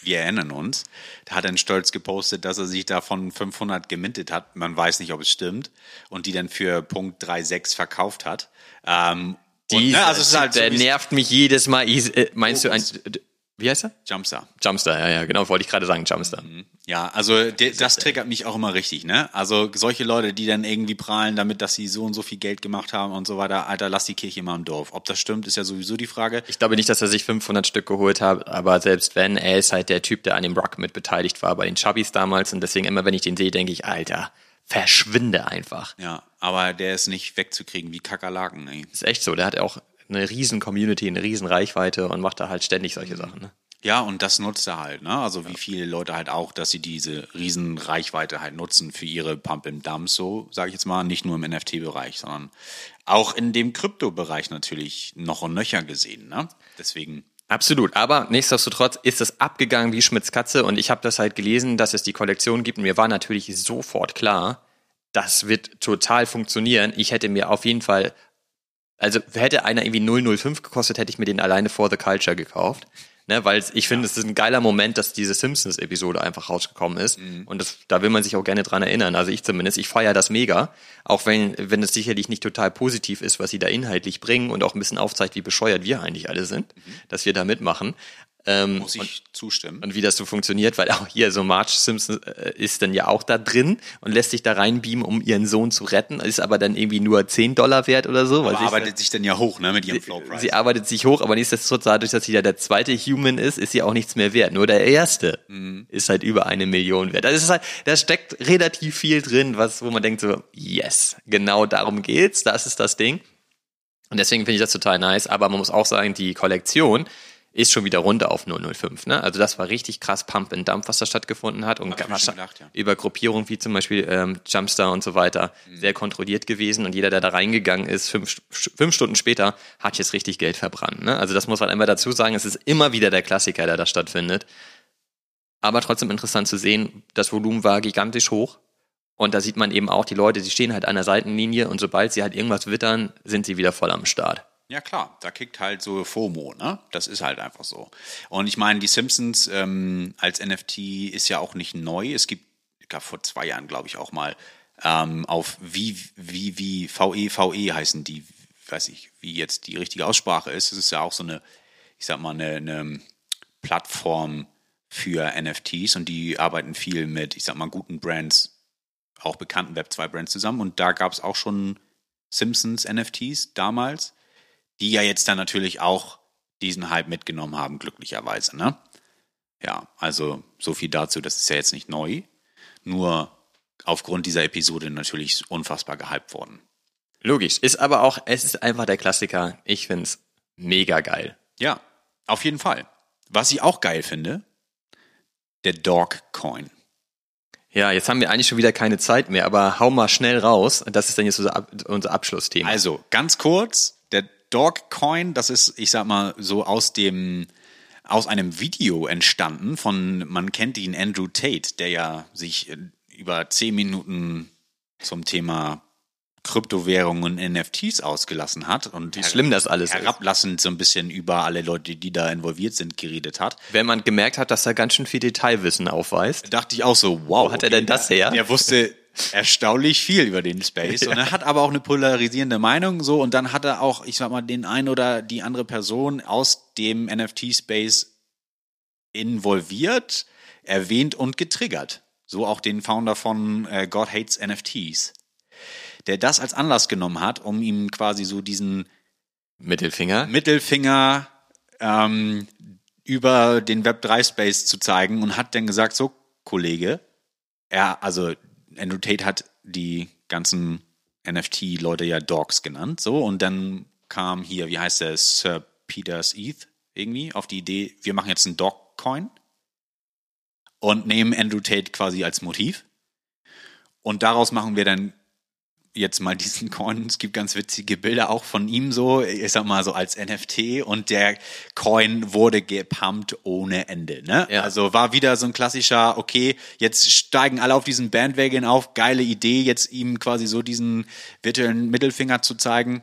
Wir erinnern uns. Der hat dann stolz gepostet, dass er sich davon 500 gemintet hat. Man weiß nicht, ob es stimmt. Und die dann für Punkt 3,6 verkauft hat. Ähm, Die, und, ne, also halt so, der es- nervt mich jedes Mal. Äh, Meinst du ein, wie heißt er? Jumpstar. Jumpstar, ja, ja, genau, wollte ich gerade sagen, Jumpstar. Ja, also de, das triggert mich auch immer richtig, ne? Also solche Leute, die dann irgendwie prahlen damit, dass sie so und so viel Geld gemacht haben und so weiter, Alter, lass die Kirche mal im Dorf. Ob das stimmt, ist ja sowieso die Frage. Ich glaube nicht, dass er sich 500 Stück geholt hat, aber selbst wenn, er ist halt der Typ, der an dem Rock mit beteiligt war bei den Chubbies damals und deswegen immer, wenn ich den sehe, denke ich, Alter, verschwinde einfach. Ja, aber der ist nicht wegzukriegen wie Kakerlaken, ey. Ist echt so, der hat auch eine riesen Community, eine riesen Reichweite und macht da halt ständig solche Sachen. Ne? Ja, und das nutzt er halt, ne? Also wie viele Leute halt auch, dass sie diese riesen Reichweite halt nutzen für ihre Pump and Dumps, so sage ich jetzt mal, nicht nur im NFT-Bereich, sondern auch in dem Krypto-Bereich natürlich noch und nöcher gesehen, ne? Deswegen Absolut, aber nichtsdestotrotz ist es abgegangen wie Schmitz Katze und ich habe das halt gelesen, dass es die Kollektion gibt und mir war natürlich sofort klar, das wird total funktionieren. Ich hätte mir auf jeden Fall, also hätte einer irgendwie 005 gekostet, hätte ich mir den alleine for the Culture gekauft. Ne, weil ich finde, es ist ein geiler Moment, dass diese Simpsons-Episode einfach rausgekommen ist. Und das, da will man sich auch gerne dran erinnern. Also ich zumindest, ich feiere das mega. Auch wenn, wenn es sicherlich nicht total positiv ist, was sie da inhaltlich bringen und auch ein bisschen aufzeigt, wie bescheuert wir eigentlich alle sind, dass wir da mitmachen. Ähm, muss ich zustimmen. und wie das so funktioniert, weil auch hier so Marge Simpson äh, ist dann ja auch da drin und lässt sich da reinbeamen, um ihren Sohn zu retten, ist aber dann irgendwie nur 10 Dollar wert oder so. Aber arbeitet sich dann ja hoch, ne, mit ihrem Flow Price. Sie arbeitet sich hoch, aber nichtsdestotrotz, dadurch, dass sie ja der zweite Human ist, ist sie auch nichts mehr wert. Nur der erste Mhm. ist halt über eine Million wert. Das ist halt, da steckt relativ viel drin, was, wo man denkt so, yes, genau darum geht's, das ist das Ding. Und deswegen finde ich das total nice, aber man muss auch sagen, die Kollektion ist schon wieder runter auf 005. Ne? Also das war richtig krass Pump and Dump, was da stattgefunden hat. Und gedacht, ja. über Gruppierungen wie zum Beispiel ähm, Jumpstar und so weiter Mhm. sehr kontrolliert gewesen. Und jeder, der da reingegangen ist, fünf, fünf Stunden später, hat jetzt richtig Geld verbrannt. Ne? Also das muss man einmal dazu sagen. Es ist immer wieder der Klassiker, der da stattfindet. Aber trotzdem interessant zu sehen, das Volumen war gigantisch hoch. Und da sieht man eben auch, die Leute, die stehen halt an der Seitenlinie und sobald sie halt irgendwas wittern, sind sie wieder voll am Start. Ja klar, da kickt halt so FOMO, ne? Das ist halt einfach so. Und ich meine, die Simpsons ähm, als NFT ist ja auch nicht neu. Es gibt, gab vor zwei Jahren, glaube ich, auch mal ähm, auf wie, wie, wie, VE, VE heißen die, weiß ich, wie jetzt die richtige Aussprache ist. Es ist ja auch so eine, ich sag mal, eine, eine Plattform für NFTs und die arbeiten viel mit, ich sag mal, guten Brands, auch bekannten Web2-Brands zusammen. Und da gab es auch schon Simpsons NFTs damals die ja jetzt dann natürlich auch diesen Hype mitgenommen haben, glücklicherweise, ne? Ja, also so viel dazu, das ist ja jetzt nicht neu, nur aufgrund dieser Episode natürlich unfassbar gehypt worden. Logisch. Ist aber auch, es ist einfach der Klassiker. Ich find's mega geil. Ja, auf jeden Fall. Was ich auch geil finde, der Dog Coin. Ja, jetzt haben wir eigentlich schon wieder keine Zeit mehr, aber hau mal schnell raus. Das ist dann jetzt unser, Ab unser Abschlussthema. Also, ganz kurz, der Dog Coin, das ist, ich sag mal, so aus dem, aus einem Video entstanden von, man kennt ihn, Andrew Tate, der ja sich äh, über zehn Minuten zum Thema Kryptowährungen und NFTs ausgelassen hat und Wie schlimm das alles ist. herablassend so ein bisschen über alle Leute, die da involviert sind, geredet hat. Wenn man gemerkt hat, dass er ganz schön viel Detailwissen aufweist. dachte ich auch so, wow. Wo hat er denn das her? Er wusste erstaunlich viel über den Space [LAUGHS] und er hat aber auch eine polarisierende Meinung so und dann hat er auch, ich sag mal, den ein oder die andere Person aus dem NFT-Space involviert, erwähnt und getriggert. So auch den Founder von äh, God Hates NFTs, der das als Anlass genommen hat, um ihm quasi so diesen Mittelfinger. Mittelfinger ähm, über den Web3-Space zu zeigen und hat dann gesagt, so, Kollege, er, also Andrew Tate hat die ganzen NFT-Leute ja Dogs genannt, so, und dann kam hier, wie heißt der, Sir Peters ETH irgendwie auf die Idee, wir machen jetzt einen Dog-Coin und nehmen Andrew Tate quasi als Motiv. Und daraus machen wir dann jetzt mal diesen Coin. Es gibt ganz witzige Bilder auch von ihm so, ich sag mal so als NFT und der Coin wurde gepumpt ohne Ende. Ne? Ja. Also war wieder so ein klassischer, okay, jetzt steigen alle auf diesen Bandwagon auf, geile Idee, jetzt ihm quasi so diesen virtuellen Mittelfinger zu zeigen.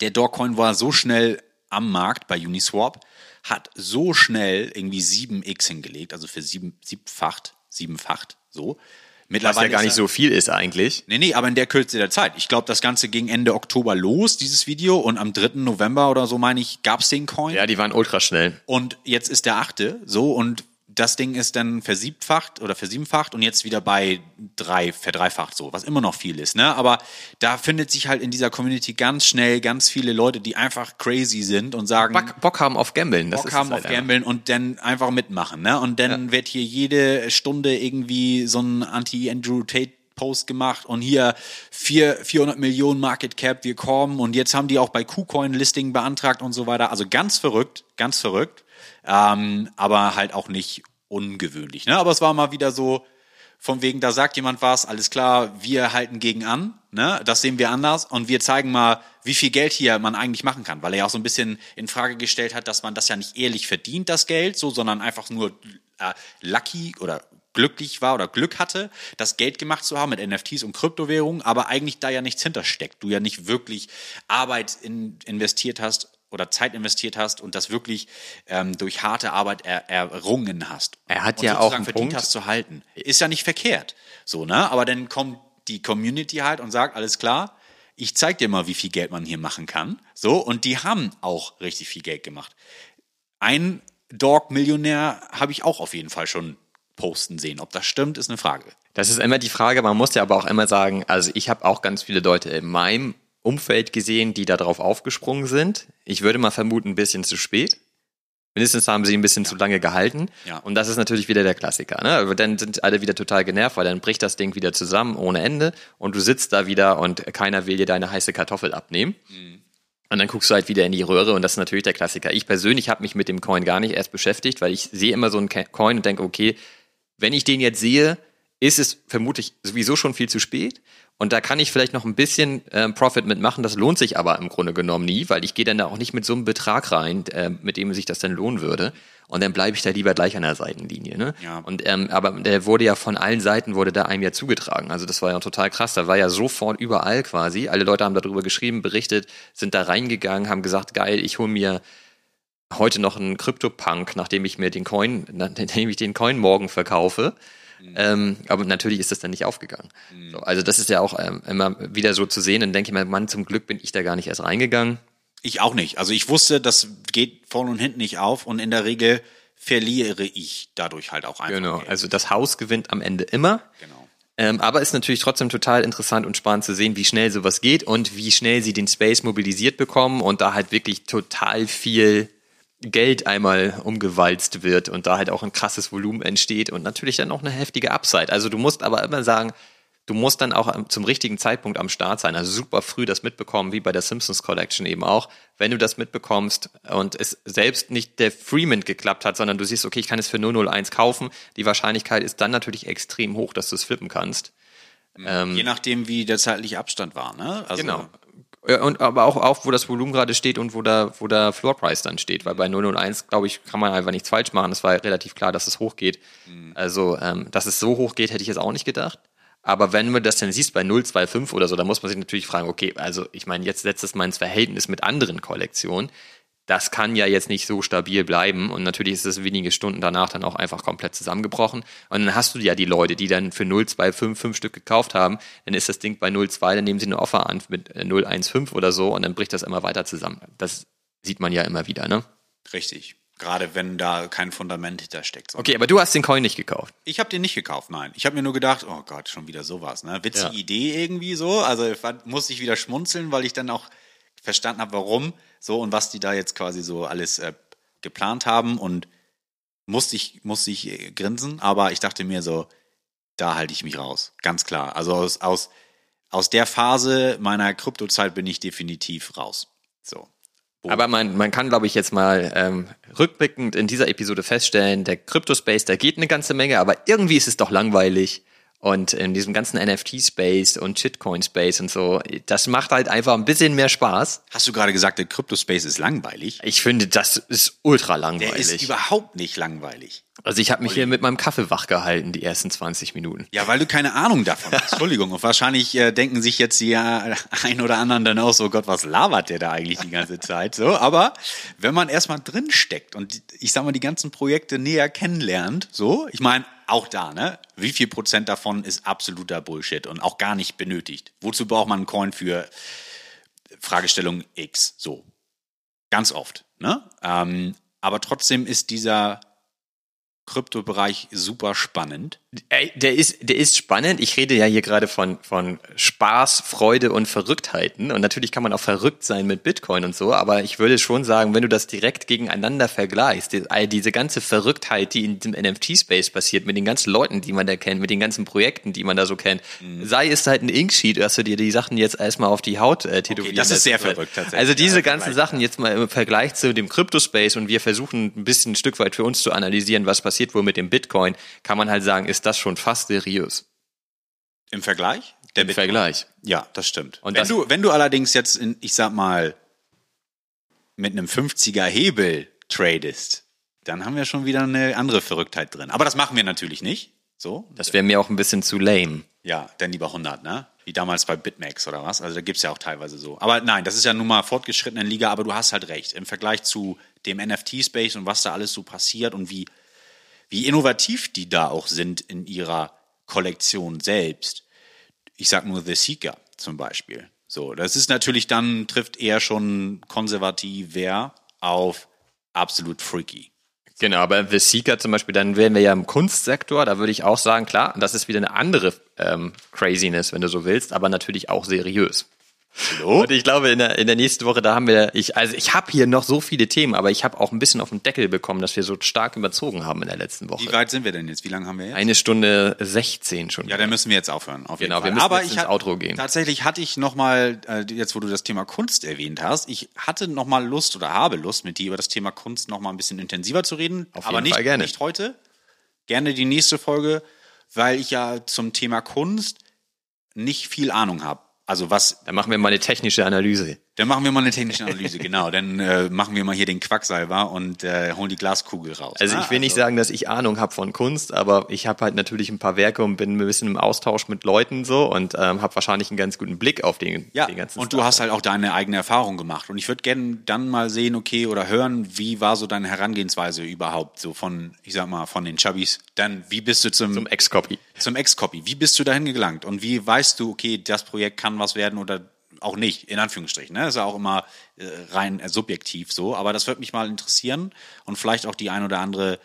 Der Dogecoin war so schnell am Markt bei Uniswap, hat so schnell irgendwie 7x hingelegt, also für sieben, siebfacht, siebenfacht, so. Was ja gar nicht so viel ist eigentlich. Nee, nee, aber in der Kürze der Zeit. Ich glaube, das Ganze ging Ende Oktober los, dieses Video, und am 3. November oder so, meine ich, gab's den Coin. Ja, die waren ultra schnell. Und jetzt ist der achte, so, und das Ding ist dann versiebfacht oder versiebenfacht und jetzt wieder bei drei, verdreifacht so, was immer noch viel ist, ne? Aber da findet sich halt in dieser Community ganz schnell ganz viele Leute, die einfach crazy sind und sagen, Bock, Bock haben auf Gambeln. Das Bock ist haben halt auf. Gambeln und dann einfach mitmachen, ne? Und dann wird hier jede Stunde irgendwie so ein Anti-Andrew Tate Post gemacht und hier vier, 400 Millionen Market Cap, wir kommen und jetzt haben die auch bei KuCoin Listing beantragt und so weiter. Also ganz verrückt, ganz verrückt, ähm, aber halt auch nicht ungewöhnlich, ne? Aber es war mal wieder so, von wegen, da sagt jemand was, alles klar, wir halten gegen an, ne? Das sehen wir anders und wir zeigen mal, wie viel Geld hier man eigentlich machen kann, weil er ja auch so ein bisschen in Frage gestellt hat, dass man das ja nicht ehrlich verdient, das Geld, so, sondern einfach nur äh, lucky oder glücklich war oder Glück hatte, das Geld gemacht zu haben mit NFTs und Kryptowährungen, aber eigentlich da ja nichts hintersteckt. Du ja nicht wirklich Arbeit in, investiert hast oder Zeit investiert hast und das wirklich ähm, durch harte Arbeit er, errungen hast. Er hat und ja auch einen verdient Punkt. hast zu halten. Ist ja nicht verkehrt. So, ne? Aber dann kommt die Community halt und sagt, alles klar, ich zeig dir mal, wie viel Geld man hier machen kann. So, und die haben auch richtig viel Geld gemacht. Ein Dog-Millionär habe ich auch auf jeden Fall schon posten sehen. Ob das stimmt, ist eine Frage. Das ist immer die Frage, man muss ja aber auch immer sagen, also ich habe auch ganz viele Leute in meinem Umfeld gesehen, die da drauf aufgesprungen sind. Ich würde mal vermuten, ein bisschen zu spät. Mindestens haben sie ein bisschen zu lange gehalten. Ja. Und das ist natürlich wieder der Klassiker. Ne? Aber dann sind alle wieder total genervt, weil dann bricht das Ding wieder zusammen ohne Ende und du sitzt da wieder und keiner will dir deine heiße Kartoffel abnehmen. Und dann guckst du halt wieder in die Röhre und das ist natürlich der Klassiker. Ich persönlich habe mich mit dem Coin gar nicht erst beschäftigt, weil ich sehe immer so einen Coin und denke, okay, wenn ich den jetzt sehe, ist es vermutlich sowieso schon viel zu spät. Und da kann ich vielleicht noch ein bisschen ähm, Profit mitmachen. Das lohnt sich aber im Grunde genommen nie, weil ich gehe dann da auch nicht mit so einem Betrag rein, äh, mit dem sich das dann lohnen würde. Und dann bleibe ich da lieber gleich an der Seitenlinie. Ne? Ja. Und ähm, aber der wurde ja von allen Seiten wurde da einem ja zugetragen. Also das war ja total krass. Da war ja sofort überall quasi. Alle Leute haben darüber geschrieben, berichtet, sind da reingegangen, haben gesagt, geil, ich hole mir heute noch einen Crypto-Punk, nachdem ich mir den Coin, nachdem ich den Coin morgen verkaufe. Ähm, aber natürlich ist das dann nicht aufgegangen. So, also das ist ja auch ähm, immer wieder so zu sehen. Dann denke ich mir, Mann, zum Glück bin ich da gar nicht erst reingegangen. Ich auch nicht. Also ich wusste, das geht vorne und hinten nicht auf und in der Regel verliere ich dadurch halt auch einfach. Genau. Geld. Also das Haus gewinnt am Ende immer. Genau. Ähm, aber ist natürlich trotzdem total interessant und spannend zu sehen, wie schnell sowas geht und wie schnell sie den Space mobilisiert bekommen und da halt wirklich total viel Geld einmal umgewalzt wird und da halt auch ein krasses Volumen entsteht und natürlich dann auch eine heftige Upside. Also du musst aber immer sagen, du musst dann auch zum richtigen Zeitpunkt am Start sein. Also super früh das mitbekommen, wie bei der Simpsons Collection eben auch. Wenn du das mitbekommst und es selbst nicht der Freeman geklappt hat, sondern du siehst, okay, ich kann es für 001 kaufen, die Wahrscheinlichkeit ist dann natürlich extrem hoch, dass du es flippen kannst. Je nachdem, wie der zeitliche Abstand war, ne? Also, Genau. Ja, Und aber auch, auch, wo das Volumen gerade steht und wo der, wo der Floor Price dann steht. Weil bei 001, glaube ich, kann man einfach nichts falsch machen. Es war relativ klar, dass es hochgeht. Also, ähm, dass es so hoch geht, hätte ich jetzt auch nicht gedacht. Aber wenn man das dann siehst bei 025 oder so, dann muss man sich natürlich fragen, okay, also ich meine, jetzt setzt es mal ins Verhältnis mit anderen Kollektionen. Das kann ja jetzt nicht so stabil bleiben und natürlich ist es wenige Stunden danach dann auch einfach komplett zusammengebrochen. Und dann hast du ja die Leute, die dann für 0,25 fünf Stück gekauft haben, dann ist das Ding bei 0,2, dann nehmen sie eine Offer an mit äh, 0,15 oder so und dann bricht das immer weiter zusammen. Das sieht man ja immer wieder, ne? Richtig. Gerade wenn da kein Fundament hintersteckt. Okay, aber du hast den Coin nicht gekauft. Ich habe den nicht gekauft, nein. Ich habe mir nur gedacht, oh Gott, schon wieder sowas, ne? Witzige Ja. Idee irgendwie so. Also musste ich wieder schmunzeln, weil ich dann auch verstanden habe, warum so und was die da jetzt quasi so alles äh, geplant haben und musste ich musste ich äh, grinsen, aber ich dachte mir so, da halte ich mich raus, ganz klar. Also aus aus aus der Phase meiner Kryptozeit bin ich definitiv raus. So. Aber man, man kann, glaube ich, jetzt mal ähm, rückblickend in dieser Episode feststellen, der Crypto-Space, da geht eine ganze Menge, aber irgendwie ist es doch langweilig. Und in diesem ganzen NFT-Space und Shitcoin-Space und so, das macht halt einfach ein bisschen mehr Spaß. Hast du gerade gesagt, der Crypto-Space ist langweilig? Ich finde, das ist ultra Der langweilig. ist überhaupt nicht langweilig. also ich habe mich hier mit meinem Kaffee wach gehalten, die ersten 20 Minuten. Ja, weil du keine Ahnung davon hast. [LAUGHS] Entschuldigung. Und wahrscheinlich äh, denken sich jetzt die äh, ein oder anderen dann auch so, Gott, was labert der da eigentlich die ganze Zeit? So, aber wenn man erstmal drin steckt und ich sag mal, die ganzen Projekte näher kennenlernt, so, ich meine, auch da, ne? Wie viel Prozent davon ist absoluter Bullshit und auch gar nicht benötigt? Wozu braucht man einen Coin für Fragestellung X? So. Ganz oft, ne? Ähm, aber trotzdem ist dieser Kryptobereich super spannend. Ey, der ist, der ist spannend. Ich rede ja hier gerade von, von Spaß, Freude und Verrücktheiten. Und natürlich kann man auch verrückt sein mit Bitcoin und so. Aber ich würde schon sagen, wenn du das direkt gegeneinander vergleichst, die, all diese ganze Verrücktheit, die in dem NFT-Space passiert, mit den ganzen Leuten, die man da kennt, mit den ganzen Projekten, die man da so kennt, Mhm. sei es halt ein Inksheet, dass du dir die Sachen jetzt erstmal auf die Haut äh, tätowieren das ist sehr verrückt tatsächlich. Also diese Ja, ganzen. Sachen jetzt mal im Vergleich zu dem Crypto-Space und wir versuchen ein bisschen ein Stück weit für uns zu analysieren, was passiert wohl mit dem Bitcoin, kann man halt sagen, ist das schon fast seriös. Im Vergleich? Der Im Bitcoin. Vergleich. Ja, das stimmt. Und wenn, das- du, wenn du allerdings jetzt, in, ich sag mal, mit einem 50er Hebel tradest, dann haben wir schon wieder eine andere Verrücktheit drin. Aber das machen wir natürlich nicht. So? Das wäre mir auch ein bisschen zu lame. Ja, dann lieber 100, ne? Wie damals bei BitMEX oder was? Also da gibt's ja auch teilweise so. Aber nein, das ist ja nun mal fortgeschrittene Liga, aber du hast halt recht. Im Vergleich zu dem NFT-Space und was da alles so passiert und wie, wie innovativ die da auch sind in ihrer Kollektion selbst. Ich sag nur The Seeker zum Beispiel. So, das ist natürlich dann, trifft eher schon konservativer auf absolut freaky. Genau, aber The Seeker zum Beispiel, dann wären wir ja im Kunstsektor, da würde ich auch sagen, klar, das ist wieder eine andere ähm, Craziness, wenn du so willst, aber natürlich auch seriös. Hallo? Und ich glaube, in der, in der nächsten Woche, da haben wir, ich, also ich habe hier noch so viele Themen, aber ich habe auch ein bisschen auf den Deckel bekommen, dass wir so stark überzogen haben in der letzten Wie Woche. weit sind wir denn jetzt? Wie lange haben wir jetzt? Eine Stunde 16 schon. Ja, dann müssen wir jetzt aufhören. Auf jeden Genau, Fall. wir müssen Aber jetzt ins hat- Outro gehen. Tatsächlich hatte ich noch mal, äh, jetzt wo du das Thema Kunst erwähnt hast, ich hatte noch mal Lust oder habe Lust, mit dir über das Thema Kunst noch mal ein bisschen intensiver zu reden. Auf aber jeden nicht, Fall gerne. nicht heute. Gerne die nächste Folge, weil ich ja zum Thema Kunst nicht viel Ahnung habe. Also was, Dann machen wir mal eine technische Analyse. Dann machen wir mal eine technische Analyse, genau. Dann äh, machen wir mal hier den Quacksalber und äh, holen die Glaskugel raus. Also ne? ich will nicht sagen, dass ich Ahnung habe von Kunst, aber ich habe halt natürlich ein paar Werke und bin ein bisschen im Austausch mit Leuten so und ähm, habe wahrscheinlich einen ganz guten Blick auf den, Ja, den ganzen und du Stuff. hast halt auch deine eigene Erfahrung gemacht. Und ich würde gerne dann mal sehen, okay, oder hören, wie war so deine Herangehensweise überhaupt, so von, ich sag mal, von den Chubbies. Dann, wie bist du zum, zum zum, Ex-Copy. Ex-Copy? Wie bist du dahin gelangt? Und wie weißt du, okay, das Projekt kann was werden oder auch nicht, in Anführungsstrichen. Ne? ist ja auch immer äh, rein äh, subjektiv so. Aber das würde mich mal interessieren und vielleicht auch die ein oder andere,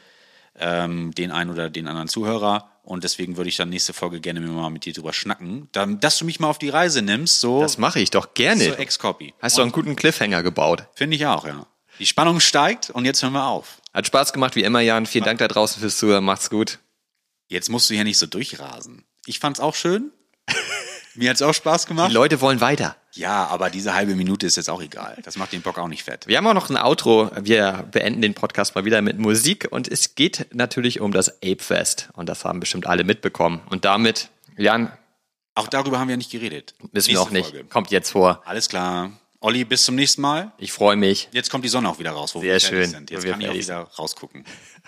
ähm, den einen oder den anderen Zuhörer. Und deswegen würde ich dann nächste Folge gerne mal mit dir drüber schnacken, dann, dass du mich mal auf die Reise nimmst, so Das mache ich doch gerne. zur Ex-Copy. Hast du einen guten Cliffhanger gebaut. Finde ich auch, ja. Die Spannung steigt und jetzt hören wir auf. Hat Spaß gemacht, wie immer, Jan. Vielen Dank da draußen fürs Zuhören. Macht's gut. Jetzt musst du hier nicht so durchrasen. Ich fand's auch schön. [LAUGHS] Mir hat's auch Spaß Die gemacht. Leute wollen weiter. Ja, aber diese halbe Minute ist jetzt auch egal. Das macht den Bock auch nicht fett. Wir haben auch noch ein Outro. Wir beenden den Podcast mal wieder mit Musik und es geht natürlich um das Ape Fest. Und das haben bestimmt alle mitbekommen. Und damit, Jan, Auch darüber haben wir nicht geredet. wissen wir auch nicht. Folge. Kommt jetzt vor. Alles klar. Olli, bis zum nächsten Mal. Ich freue mich. Jetzt kommt die Sonne auch wieder raus, wo Sehr wir fertig schön, sind. wo Jetzt wir kann ich auch wieder rausgucken.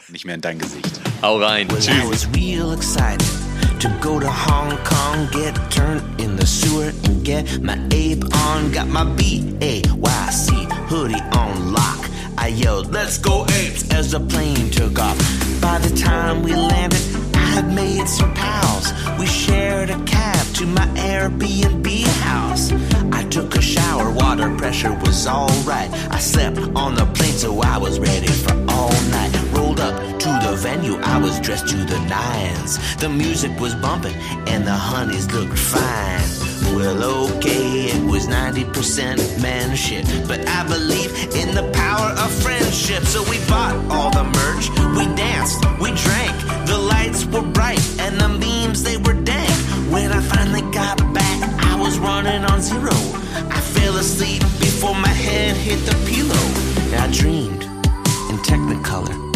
Nicht mehr in dein Gesicht. Hau rein. Well, To go to Hong Kong, get turned in the sewer, and get my ape on. Got my B-A-Y-C hoodie on lock. I yelled, let's go apes, as the plane took off. By the time we landed, I had made some pals. We shared a cab to my Airbnb house. I took a shower, water pressure was alright. I slept on the plane, so I was ready for all night. Rolled up the venue, I was dressed to the nines. The music was bumping, and the honeys looked fine. Well, okay, it was 90% man shit, but I believe in the power of friendship. So we bought all the merch, we danced, we drank. The lights were bright, and the beams, they were dank. When I finally got back, I was running on zero. I fell asleep before my head hit the pillow. And I dreamed in technicolor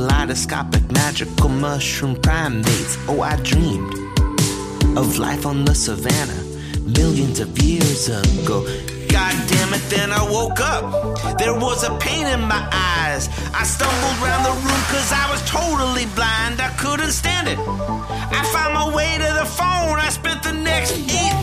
kaleidoscopic magical mushroom primates. Oh, I dreamed of life on the savannah millions of years ago. God damn it, then I woke up. There was a pain in my eyes. I stumbled around the room cause I was totally blind. I couldn't stand it. I found my way to the phone. I spent the next eight